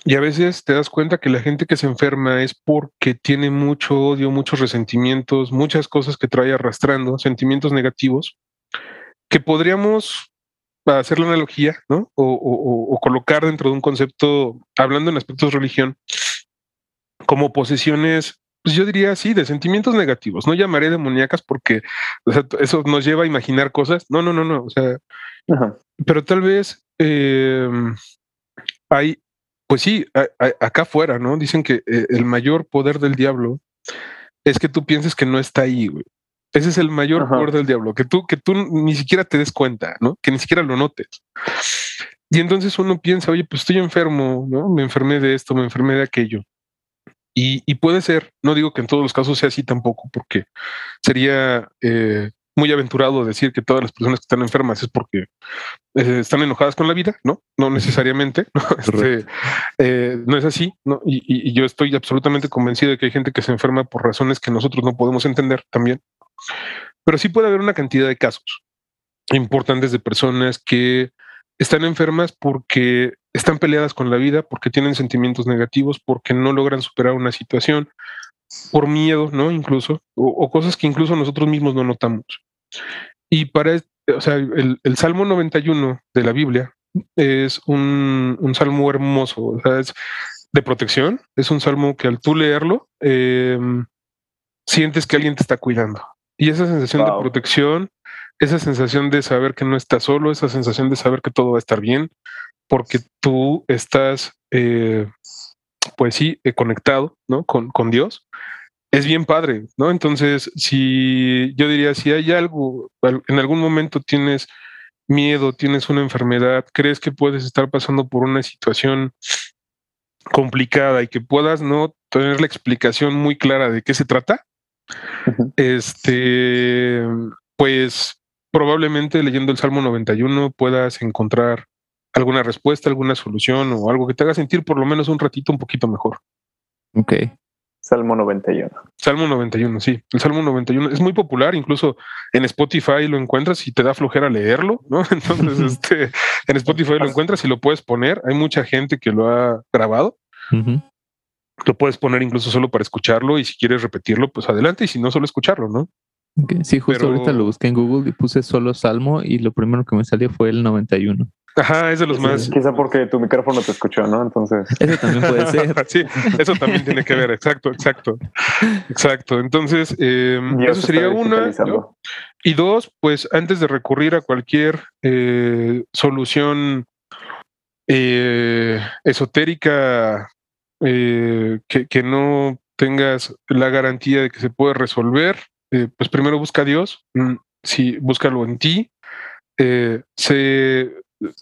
y a veces te das cuenta que la gente que se enferma es porque tiene mucho odio, muchos resentimientos, muchas cosas que trae arrastrando, sentimientos negativos, que podríamos hacer la analogía, ¿no? O, colocar dentro de un concepto, hablando en aspectos de religión, como posesiones, pues yo diría así, de sentimientos negativos. No llamaré demoníacas porque eso nos lleva a imaginar cosas. No, no, no, no. O sea, pero tal vez em, hay, pues sí, acá afuera, ¿no? Dicen que eh, el mayor poder del diablo es que tú pienses que no está ahí, güey. Ese es el mayor poder del diablo, que tú, que tú ni siquiera te des cuenta, ¿no? Que ni siquiera lo notes. Y entonces uno piensa, oye, pues estoy enfermo, ¿no? Me enfermé de esto, me enfermé de aquello. Y, puede ser, no digo que en todos los casos sea así tampoco, porque sería eh, muy aventurado decir que todas las personas que están enfermas es porque eh, están enojadas con la vida, ¿no? No necesariamente, ¿no? Este, eh, no es así, ¿no? Y, y, yo estoy absolutamente convencido de que hay gente que se enferma por razones que nosotros no podemos entender también. Pero sí puede haber una cantidad de casos importantes de personas que están enfermas porque están peleadas con la vida, porque tienen sentimientos negativos, porque no logran superar una situación, por miedo, ¿no? Incluso, o, cosas que incluso nosotros mismos no notamos. Y para, o sea, el, Salmo 91 de la Biblia es un, salmo hermoso, o sea, es de protección, es un salmo que al tú leerlo, em, sientes que alguien te está cuidando. Y esa sensación de protección, esa sensación de saber que no estás solo, esa sensación de saber que todo va a estar bien, porque tú estás, eh, pues sí, eh, conectado, ¿no? Con, con Dios, es bien padre, ¿no? Entonces, si yo diría, si hay algo, en algún momento tienes miedo, tienes una enfermedad, crees que puedes estar pasando por una situación complicada y que puedas no tener la explicación muy clara de qué se trata, este, pues probablemente leyendo el Salmo 91 puedas encontrar alguna respuesta, alguna solución o algo que te haga sentir por lo menos un ratito un poquito mejor. Ok. Salmo 91. Salmo 91, sí. El Salmo 91 es muy popular, incluso en Spotify lo encuentras y te da flojera leerlo, ¿no? Entonces, este, en Spotify lo encuentras y lo puedes poner. Hay mucha gente que lo ha grabado. Lo puedes poner incluso solo para escucharlo y si quieres repetirlo, pues adelante y si no, solo escucharlo, ¿no? Sí, justo ahorita lo busqué en Google y puse solo Salmo y lo primero que me salió fue el 91. Ajá, es de los más. Quizá porque tu micrófono te escuchó, ¿no? Entonces. Eso también puede ser. sí, eso también tiene que ver. Exacto, exacto. Exacto. Entonces, em, eso sería una. Y dos, pues antes de recurrir a cualquier eh, solución eh, esotérica eh, que, que, no tengas la garantía de que se puede resolver, pues primero busca a Dios. Mm, sí, búscalo en ti. se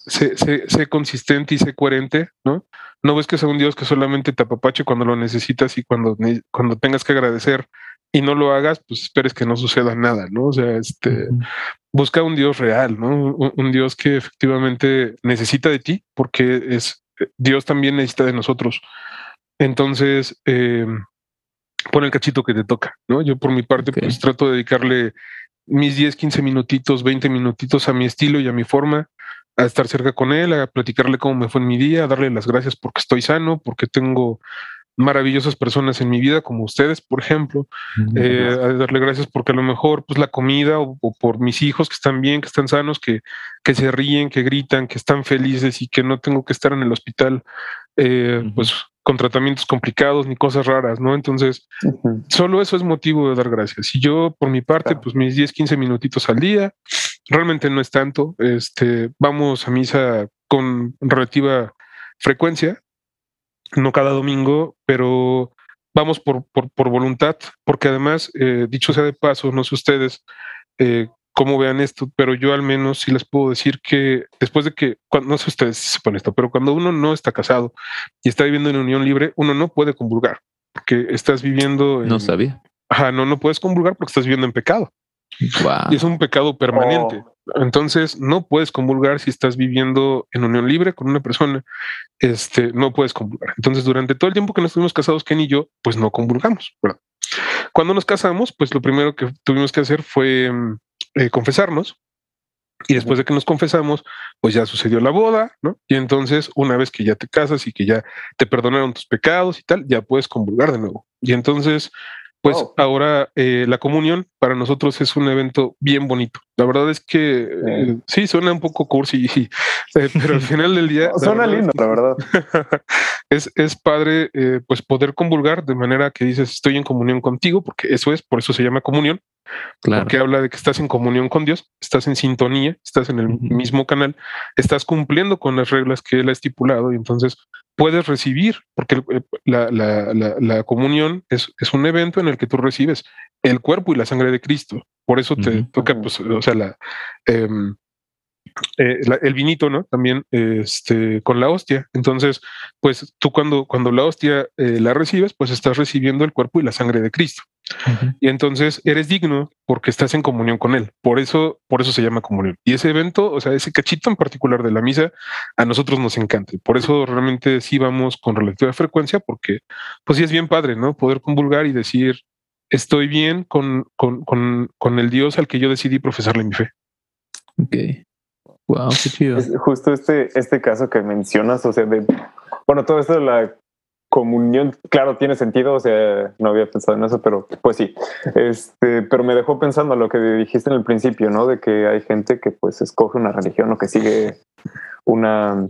sé, consistente y sé coherente, ¿no? No ves que sea un Dios que solamente te apapache cuando lo necesitas y cuando, cuando tengas que agradecer y no lo hagas, pues esperes que no suceda nada, ¿no? O sea, este, busca un Dios real, ¿no? Un, Dios que efectivamente necesita de ti, porque es Dios también necesita de nosotros. Entonces, eh, pon el cachito que te toca, ¿no? Yo por mi parte, pues trato de dedicarle mis 10, 15 minutitos, 20 minutitos a mi estilo y a mi forma a estar cerca con él, a platicarle cómo me fue en mi día, a darle las gracias porque estoy sano, porque tengo maravillosas personas en mi vida, como ustedes, por ejemplo, eh, a darle gracias porque a lo mejor pues la comida o, por mis hijos que están bien, que están sanos, que, que se ríen, que gritan, que están felices y que no tengo que estar en el hospital, eh, pues con tratamientos complicados ni cosas raras, ¿no? Entonces, solo eso es motivo de dar gracias. Y yo, por mi parte, pues mis 10, 15 minutitos al día, realmente no es tanto. Este, vamos a misa con relativa frecuencia, no cada domingo, pero vamos por, por, voluntad, porque además, eh, dicho sea de paso, no sé ustedes eh, cómo vean esto, pero yo al menos sí les puedo decir que después de que, no sé ustedes si sepan esto, pero cuando uno no está casado y está viviendo en unión libre, uno no puede convulgar, porque estás viviendo... no sabía. Ajá, no, no puedes convulgar porque estás viviendo en pecado. Y es un pecado permanente. Oh. Entonces, no puedes convulgar si estás viviendo en unión libre con una persona. Este, no puedes convulgar. Entonces, durante todo el tiempo que nos estuvimos casados, Ken y yo, pues no convulgamos. Cuando nos casamos, pues lo primero que tuvimos que hacer fue mm, eh, confesarnos. Y después de que nos confesamos, pues ya sucedió la boda, ¿no? Y entonces, una vez que ya te casas y que ya te perdonaron tus pecados y tal, ya puedes convulgar de nuevo. Y entonces, pues ahora eh, la comunión para nosotros es un evento bien bonito. La verdad es que eh, sí, suena un poco cursi, eh, pero al final del día... suena lindo, la verdad. es, es padre pues poder convulgar de manera que dices estoy en comunión contigo, porque eso es, por eso se llama comunión. Claro. Porque habla de que estás en comunión con Dios, estás en sintonía, estás en el mismo canal, estás cumpliendo con las reglas que Él ha estipulado y entonces puedes recibir, porque la, la, la, comunión es, es, un evento en el que tú recibes el cuerpo y la sangre de Cristo. Por eso te toca, pues, o sea, la, em, eh, el vinito, ¿no? También este, con la hostia. Entonces, pues tú cuando, cuando la hostia eh, la recibes, pues estás recibiendo el cuerpo y la sangre de Cristo. Y entonces eres digno porque estás en comunión con Él. Por eso, por eso se llama comunión. Y ese evento, o sea, ese cachito en particular de la misa, a nosotros nos encanta. Por eso realmente sí vamos con relativa frecuencia, porque pues sí es bien padre, ¿no? Poder convulgar y decir, estoy bien con, con, con, con el Dios al que yo decidí profesarle mi fe. Ok. Wow, qué chido. justo este, este caso que mencionas, o sea, de, bueno, todo esto de la comunión, claro, tiene sentido, o sea, no había pensado en eso, pero pues sí, este, pero me dejó pensando lo que dijiste en el principio, ¿no? De que hay gente que pues escoge una religión o que sigue una,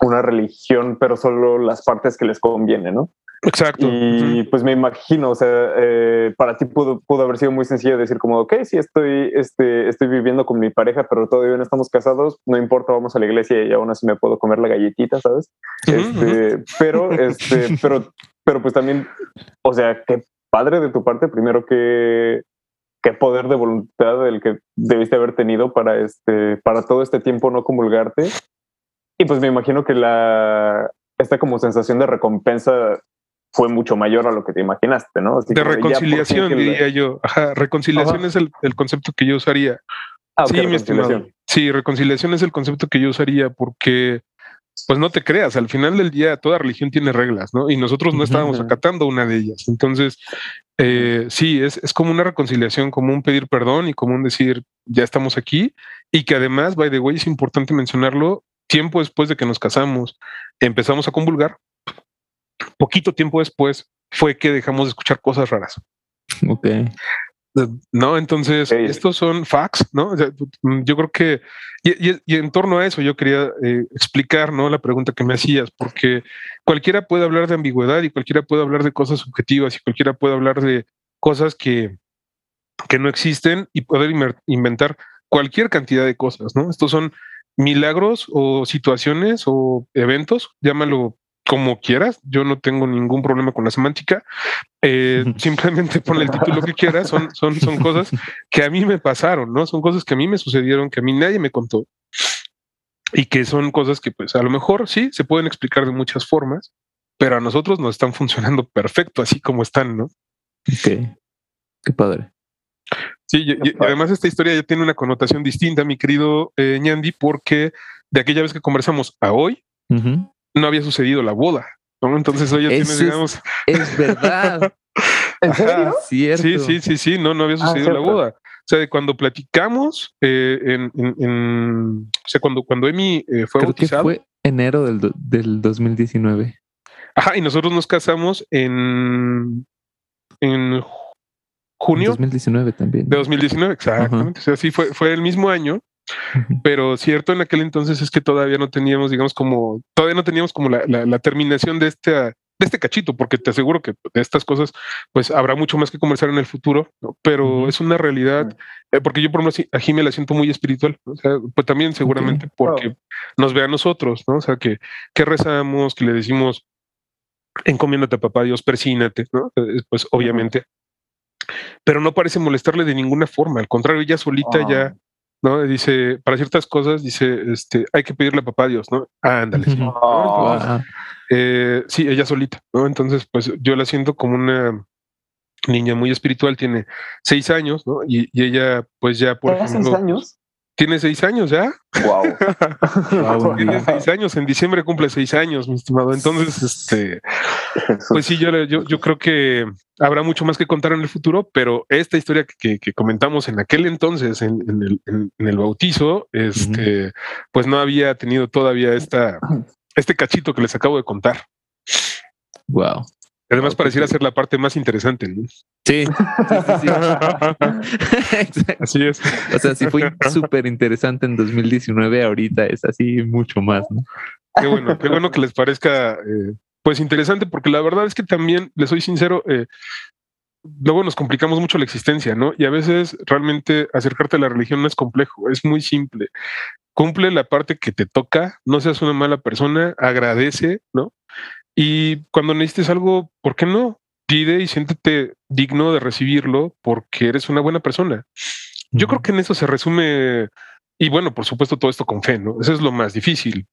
una religión, pero solo las partes que les conviene, ¿no? Exacto. Y pues me imagino, o sea, eh, para ti pudo, pudo, haber sido muy sencillo decir como, ok, sí, estoy, este, estoy viviendo con mi pareja, pero todavía no estamos casados, no importa, vamos a la iglesia y aún así me puedo comer la galletita, ¿sabes? este, Pero, este, pero, pero pues también, o sea, qué padre de tu parte, primero que qué poder de voluntad el que debiste haber tenido para este, para todo este tiempo no comulgarte. Y pues me imagino que la, esta como sensación de recompensa fue mucho mayor a lo que te imaginaste, ¿no? de reconciliación, diría yo. Ajá, reconciliación es el, concepto que yo usaría. Ah, sí, mi estimado. Sí, reconciliación es el concepto que yo usaría porque, pues no te creas, al final del día toda religión tiene reglas, ¿no? Y nosotros no estábamos acatando una de ellas. Entonces, eh, sí, es, es como una reconciliación, como un pedir perdón y como un decir, ya estamos aquí. Y que además, by the way, es importante mencionarlo, tiempo después de que nos casamos, empezamos a convulgar poquito tiempo después fue que dejamos de escuchar cosas raras. Ok. No, entonces estos son facts, ¿no? yo creo que, y, en torno a eso yo quería eh, explicar, ¿no? La pregunta que me hacías, porque cualquiera puede hablar de ambigüedad y cualquiera puede hablar de cosas subjetivas y cualquiera puede hablar de cosas que, que no existen y poder inventar cualquier cantidad de cosas, ¿no? Estos son milagros o situaciones o eventos, llámalo como quieras, yo no tengo ningún problema con la semántica. Eh, simplemente pon el título que quieras, son, son, son cosas que a mí me pasaron, ¿no? Son cosas que a mí me sucedieron, que a mí nadie me contó y que son cosas que pues a lo mejor sí se pueden explicar de muchas formas, pero a nosotros nos están funcionando perfecto así como están, ¿no? Ok, qué padre. Sí, y, además esta historia ya tiene una connotación distinta, mi querido eh, Ñandi, porque de aquella vez que conversamos a hoy, no había sucedido la boda. ¿no? Entonces hoy ya tiene, digamos. Es, verdad. ¿En serio? Sí, sí, sí, sí, no, no había ah, sucedido la boda. O sea, cuando platicamos eh, en, en, o sea, cuando, cuando Emi eh, fue Creo Que fue enero del, del 2019. Ajá, y nosotros nos casamos en, en junio. 2019 también. De 2019, exactamente. O sea, sí, fue, fue el mismo año. Pero cierto en aquel entonces es que todavía no teníamos, digamos, como, todavía no teníamos como la, la, terminación de este, de este cachito, porque te aseguro que de estas cosas, pues habrá mucho más que conversar en el futuro, pero es una realidad, eh, porque yo por lo menos a me la siento muy espiritual, o sea, pues también seguramente porque nos ve a nosotros, ¿no? O sea, que, que rezamos, que le decimos, encomiéndate a papá Dios, persínate, ¿no? Eh, pues obviamente. Pero no parece molestarle de ninguna forma, al contrario, ella solita ya. ¿No? Dice, para ciertas cosas, dice, este, hay que pedirle a papá Dios, ¿no? ándale. Eh, sí, ella solita, ¿no? Entonces, pues yo la siento como una niña muy espiritual, tiene seis años, ¿no? Y, ella, pues ya, por ejemplo. seis años? Tiene seis años ya. Wow. tiene seis años. En diciembre cumple seis años, mi estimado. Entonces, este, pues sí, yo, yo, yo creo que habrá mucho más que contar en el futuro, pero esta historia que, que comentamos en aquel entonces, en, en, el, en, en, el, bautizo, este, pues no había tenido todavía esta, este cachito que les acabo de contar. Wow. Además, pareciera ser la parte más interesante. ¿no? Sí, sí, sí, sí. Así es. O sea, sí fue súper interesante en 2019, ahorita es así mucho más, ¿no? Qué bueno, qué bueno que les parezca eh, pues interesante, porque la verdad es que también, les soy sincero, eh, luego nos complicamos mucho la existencia, ¿no? Y a veces realmente acercarte a la religión no es complejo, es muy simple. Cumple la parte que te toca, no seas una mala persona, agradece, ¿no? Y cuando necesites algo, ¿por qué no? Pide y siéntete digno de recibirlo porque eres una buena persona. Yo creo que en eso se resume, y bueno, por supuesto, todo esto con fe, ¿no? Eso es lo más difícil.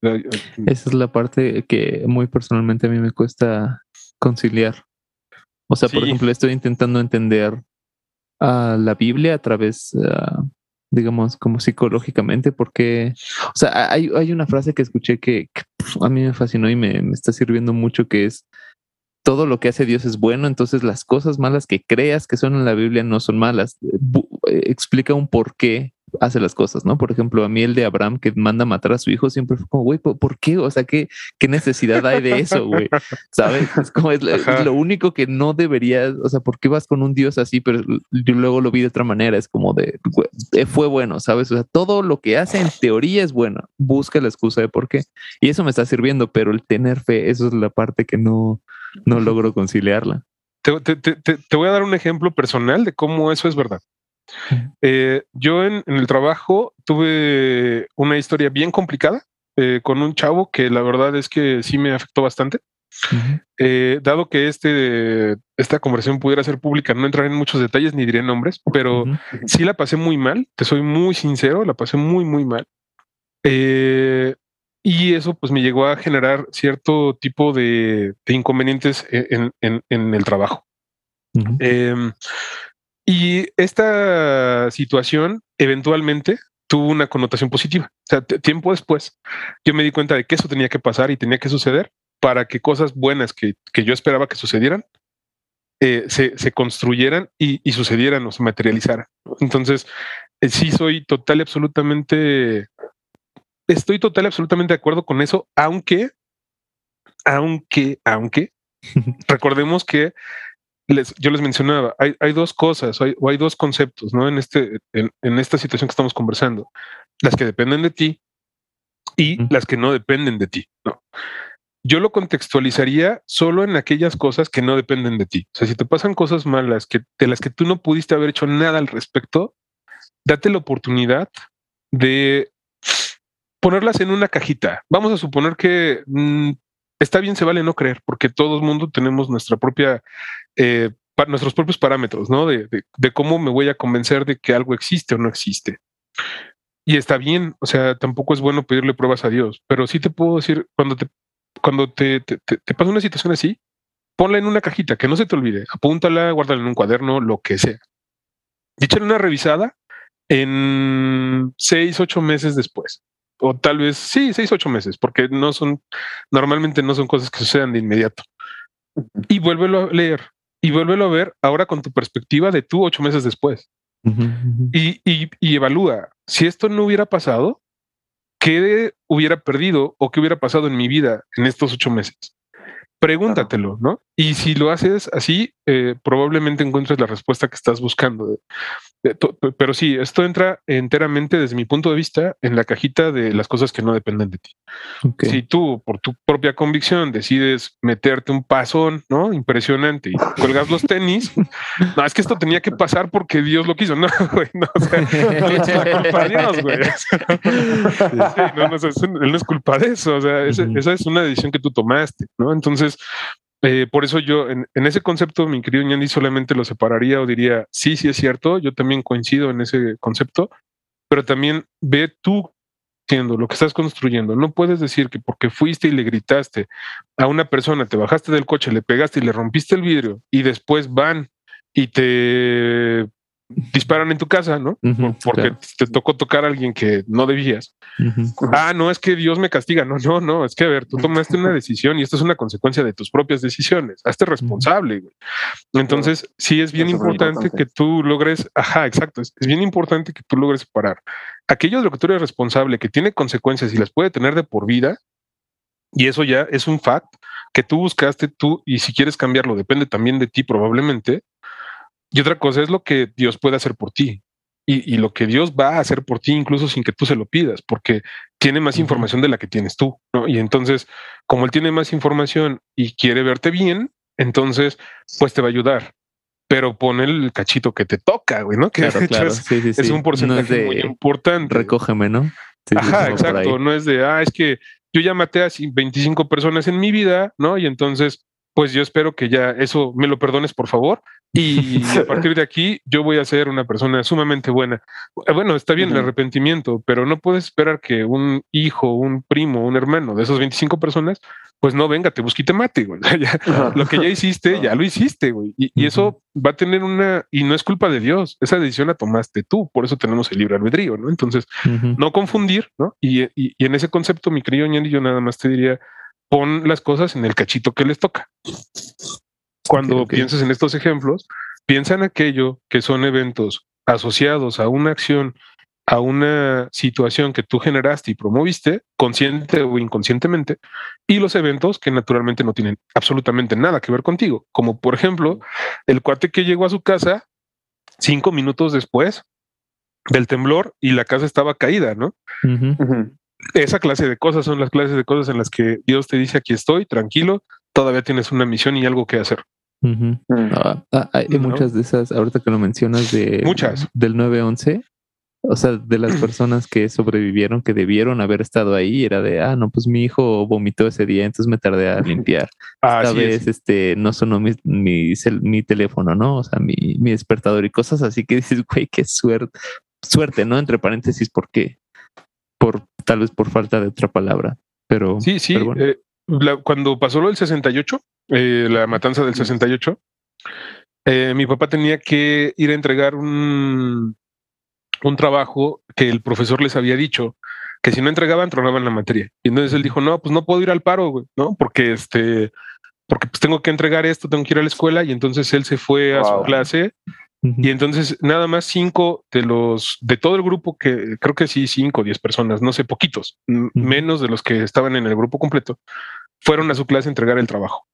Esa es la parte que muy personalmente a mí me cuesta conciliar. O sea, sí. por ejemplo, estoy intentando entender uh, la Biblia a través, uh, digamos, como psicológicamente, porque, o sea, hay, hay una frase que escuché que, a mí me fascinó y me, me, está sirviendo mucho, que es, todo lo que hace Dios es bueno, entonces las cosas malas que creas que son en la Biblia no son malas. Eh, explica un por qué hace las cosas, ¿no? Por ejemplo, a mí el de Abraham que manda a matar a su hijo siempre fue como, güey, ¿por qué? O sea, ¿qué, qué necesidad hay de eso, güey? ¿Sabes? Es como es, es, lo único que no deberías, o sea, ¿por qué vas con un Dios así? Pero yo luego lo vi de otra manera, es como de, güey, fue bueno, ¿sabes? O sea, todo lo que hace en teoría es bueno, busca la excusa de por qué. Y eso me está sirviendo, pero el tener fe, eso es la parte que no, no logro conciliarla. Te, te, te, te voy a dar un ejemplo personal de cómo eso es verdad. Eh, yo en, en, el trabajo tuve una historia bien complicada eh, con un chavo que la verdad es que sí me afectó bastante. Uh -huh. eh, dado que este, esta conversación pudiera ser pública, no entraré en muchos detalles ni diré nombres, pero uh -huh. sí la pasé muy mal, te soy muy sincero, la pasé muy, muy mal. Eh, y eso pues me llegó a generar cierto tipo de, de inconvenientes en, en, en, el trabajo. Uh -huh. Y esta situación eventualmente tuvo una connotación positiva. O sea, tiempo después, yo me di cuenta de que eso tenía que pasar y tenía que suceder para que cosas buenas que, que yo esperaba que sucedieran eh, se, se, construyeran y, y, sucedieran o se materializaran. Entonces, eh, sí soy total y absolutamente, estoy total y absolutamente de acuerdo con eso, aunque, aunque, aunque, recordemos que les, yo les mencionaba, hay, hay dos cosas, hay, o hay dos conceptos, ¿no? En, este, en, en, esta situación que estamos conversando. Las que dependen de ti y mm. las que no dependen de ti, ¿no? Yo lo contextualizaría solo en aquellas cosas que no dependen de ti. O sea, si te pasan cosas malas que, de las que tú no pudiste haber hecho nada al respecto, date la oportunidad de ponerlas en una cajita. Vamos a suponer que mmm, está bien, se vale no creer, porque todo el mundo tenemos nuestra propia, eh, nuestros propios parámetros, ¿no? De, cómo me voy a convencer de que algo existe o no existe. Y está bien, o sea, tampoco es bueno pedirle pruebas a Dios, pero sí te puedo decir, cuando te, cuando te, te pasa una situación así, ponla en una cajita, que no se te olvide, apúntala, guárdala en un cuaderno, lo que sea. Y échale una revisada en seis, ocho meses después o tal vez sí, seis, ocho meses, porque no son, normalmente no son cosas que sucedan de inmediato. Y vuélvelo a leer y vuélvelo a ver ahora con tu perspectiva de tú ocho meses después. Uh -huh. y, y, y, evalúa si esto no hubiera pasado, qué hubiera perdido o qué hubiera pasado en mi vida en estos ocho meses. Pregúntatelo, ¿no? Y si lo haces así, eh, probablemente encuentres la respuesta que estás buscando. Pero sí, esto entra enteramente desde mi punto de vista en la cajita de las cosas que no dependen de ti. Okay. Si tú, por tu propia convicción, decides meterte un pasón, ¿no? Impresionante y cuelgas los tenis, no, es que esto tenía que pasar porque Dios lo quiso. No, güey, no, o sea, no es culpa de Dios, güey. Sí, no, no, no es culpa de eso. O sea, esa, esa es una decisión que tú tomaste, ¿no? Entonces, eh, por eso yo en, en, ese concepto, mi querido Ñandi, solamente lo separaría o diría, sí, sí es cierto, yo también coincido en ese concepto, pero también ve tú siendo lo que estás construyendo. No puedes decir que porque fuiste y le gritaste a una persona, te bajaste del coche, le pegaste y le rompiste el vidrio y después van y te disparan en tu casa, ¿no? Porque claro. te tocó tocar a alguien que no debías. Ah, no, es que Dios me castiga. No, no, no, es que a ver, tú tomaste una decisión y esto es una consecuencia de tus propias decisiones. Hazte responsable, güey. Entonces, sí es bien es importante, importante. que tú logres, ajá, exacto, es, es bien importante que tú logres separar aquello de lo que tú eres responsable, que tiene consecuencias y las puede tener de por vida, y eso ya es un fact que tú buscaste tú, y si quieres cambiarlo, depende también de ti probablemente. Y otra cosa es lo que Dios puede hacer por ti. Y, y lo que Dios va a hacer por ti, incluso sin que tú se lo pidas, porque tiene más información de la que tienes tú, ¿no? Y entonces, como él tiene más información y quiere verte bien, entonces, pues te va a ayudar. Pero pon el cachito que te toca, güey, ¿no? Que Claro, de hecho claro. es, Sí, sí, es sí. un porcentaje No es muy de importante. recógeme, ¿no? Ajá, exacto. No es de, ah, es que yo ya maté a 25 personas en mi vida, ¿no? Y entonces, pues yo espero que ya eso me lo perdones, por favor. Y a partir de aquí, yo voy a ser una persona sumamente buena. Eh, Bueno, está bien el Ujú. arrepentimiento, pero no puedes esperar que un hijo, un primo, un hermano de esos 25 personas, pues no venga, te busque y te mate, güey. Ya- Ajá. lo que ya hiciste, ya lo hiciste, güey. Y, y eso va a tener una, y no es culpa de Dios, esa decisión la tomaste tú, por eso tenemos el libre albedrío, ¿no? Entonces, no confundir, ¿no? Y, y- y en ese concepto, mi querido Ñeri, yo nada más te diría, pon las cosas en el cachito que les toca. Cuando pienses en estos ejemplos, piensa en aquello que son eventos asociados a una acción, a una situación que tú generaste y promoviste, consciente o inconscientemente, y los eventos que naturalmente no tienen absolutamente nada que ver contigo, como por ejemplo el cuate que llegó a su casa cinco minutos después del temblor y la casa estaba caída, ¿no? Esa clase de cosas son las clases de cosas en las que Dios te dice aquí estoy, tranquilo, todavía tienes una misión y algo que hacer. Mm. Ah, ah, hay ¿No? muchas de esas, ahorita que lo mencionas, de Muchas. del 911, o sea, de las personas que sobrevivieron, que debieron haber estado ahí, era de, ah, no, pues mi hijo vomitó ese día, entonces me tardé a limpiar. Esta Así vez, es. este, no sonó mi, mi teléfono, ¿no? O sea, mi, mi despertador y cosas así que dices, güey, qué suerte, suerte, ¿no? Entre paréntesis, ¿por qué? Por, tal vez por falta de otra palabra, pero... Sí, sí. pero bueno. eh, la- cuando pasó lo del 68, eh, la matanza del 68, eh, mi papá tenía que ir a entregar un, un trabajo que el profesor les había dicho que si no entregaban, tronaban la materia. Y entonces él dijo, no, pues no puedo ir al paro, güey, ¿no? Porque este, porque pues tengo que entregar esto, tengo que ir a la escuela. Y entonces él se fue a su Wow. Y entonces nada más cinco de los, de todo el grupo que creo que sí, cinco o diez personas, no sé, poquitos, menos de los que estaban en el grupo completo, fueron a su clase a entregar el trabajo.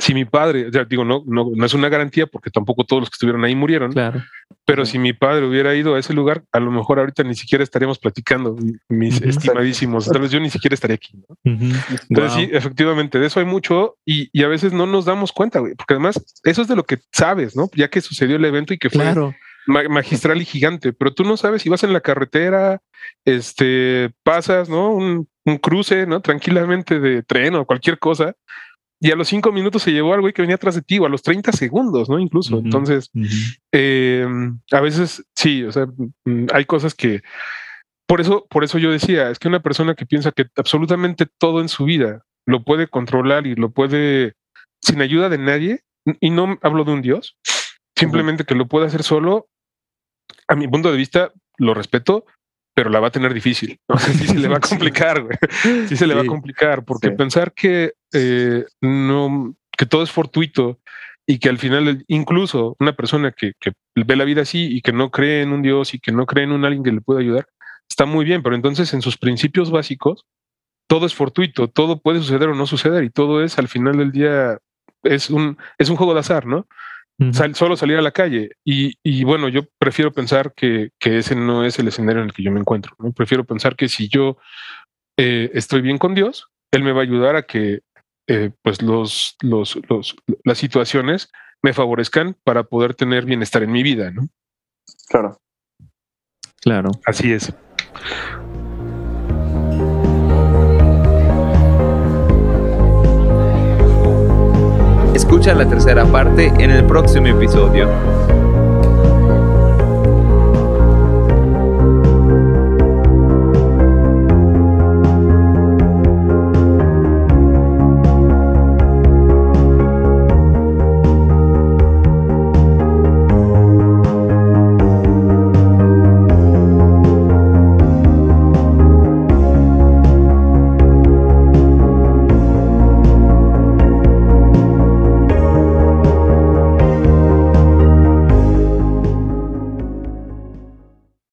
Si mi padre, ya digo, no, no, no es una garantía porque tampoco todos los que estuvieron ahí murieron, Claro. pero Ujú. si mi padre hubiera ido a ese lugar, a lo mejor ahorita ni siquiera estaríamos platicando, mis Ujú. estimadísimos, tal vez yo ni siquiera estaría aquí. ¿no? Ujú. Entonces Wow. sí, efectivamente, de eso hay mucho y, y a veces no nos damos cuenta, güey, porque además eso es de lo que sabes, ¿no? Ya que sucedió el evento y que fue Claro. ma- magistral y gigante, pero tú no sabes si vas en la carretera, este, pasas, ¿no? Un, un cruce, ¿no? Tranquilamente de tren o cualquier cosa. Y a los cinco minutos se llevó al güey que venía atrás de ti, o a los 30 segundos, ¿no? Incluso. Entonces, eh, a veces sí, o sea, mm, hay cosas que. Por eso, por eso yo decía, es que una persona que piensa que absolutamente todo en su vida lo puede controlar y lo puede sin ayuda de nadie, y no hablo de un Dios, simplemente que lo puede hacer solo, a mi punto de vista, lo respeto, pero la va a tener difícil. ¿no? Sí se le va a complicar, güey. Sí se le va a complicar, porque Sí. pensar que eh, no, que todo es fortuito y que al final, incluso una persona que, que ve la vida así y que no cree en un Dios y que no cree en un alguien que le pueda ayudar, está muy bien, pero entonces en sus principios básicos, todo es fortuito, todo puede suceder o no suceder y todo es al final del día es un, es un juego de azar, ¿no? Sal- solo salir a la calle. Y, y bueno, yo prefiero pensar que, que ese no es el escenario en el que yo me encuentro. ¿no? Prefiero pensar que si yo eh, estoy bien con Dios, Él me va a ayudar a que eh, pues los, los, los, las situaciones me favorezcan para poder tener bienestar en mi vida. ¿no? Claro. Claro. Así es. Escucha la tercera parte en el próximo episodio.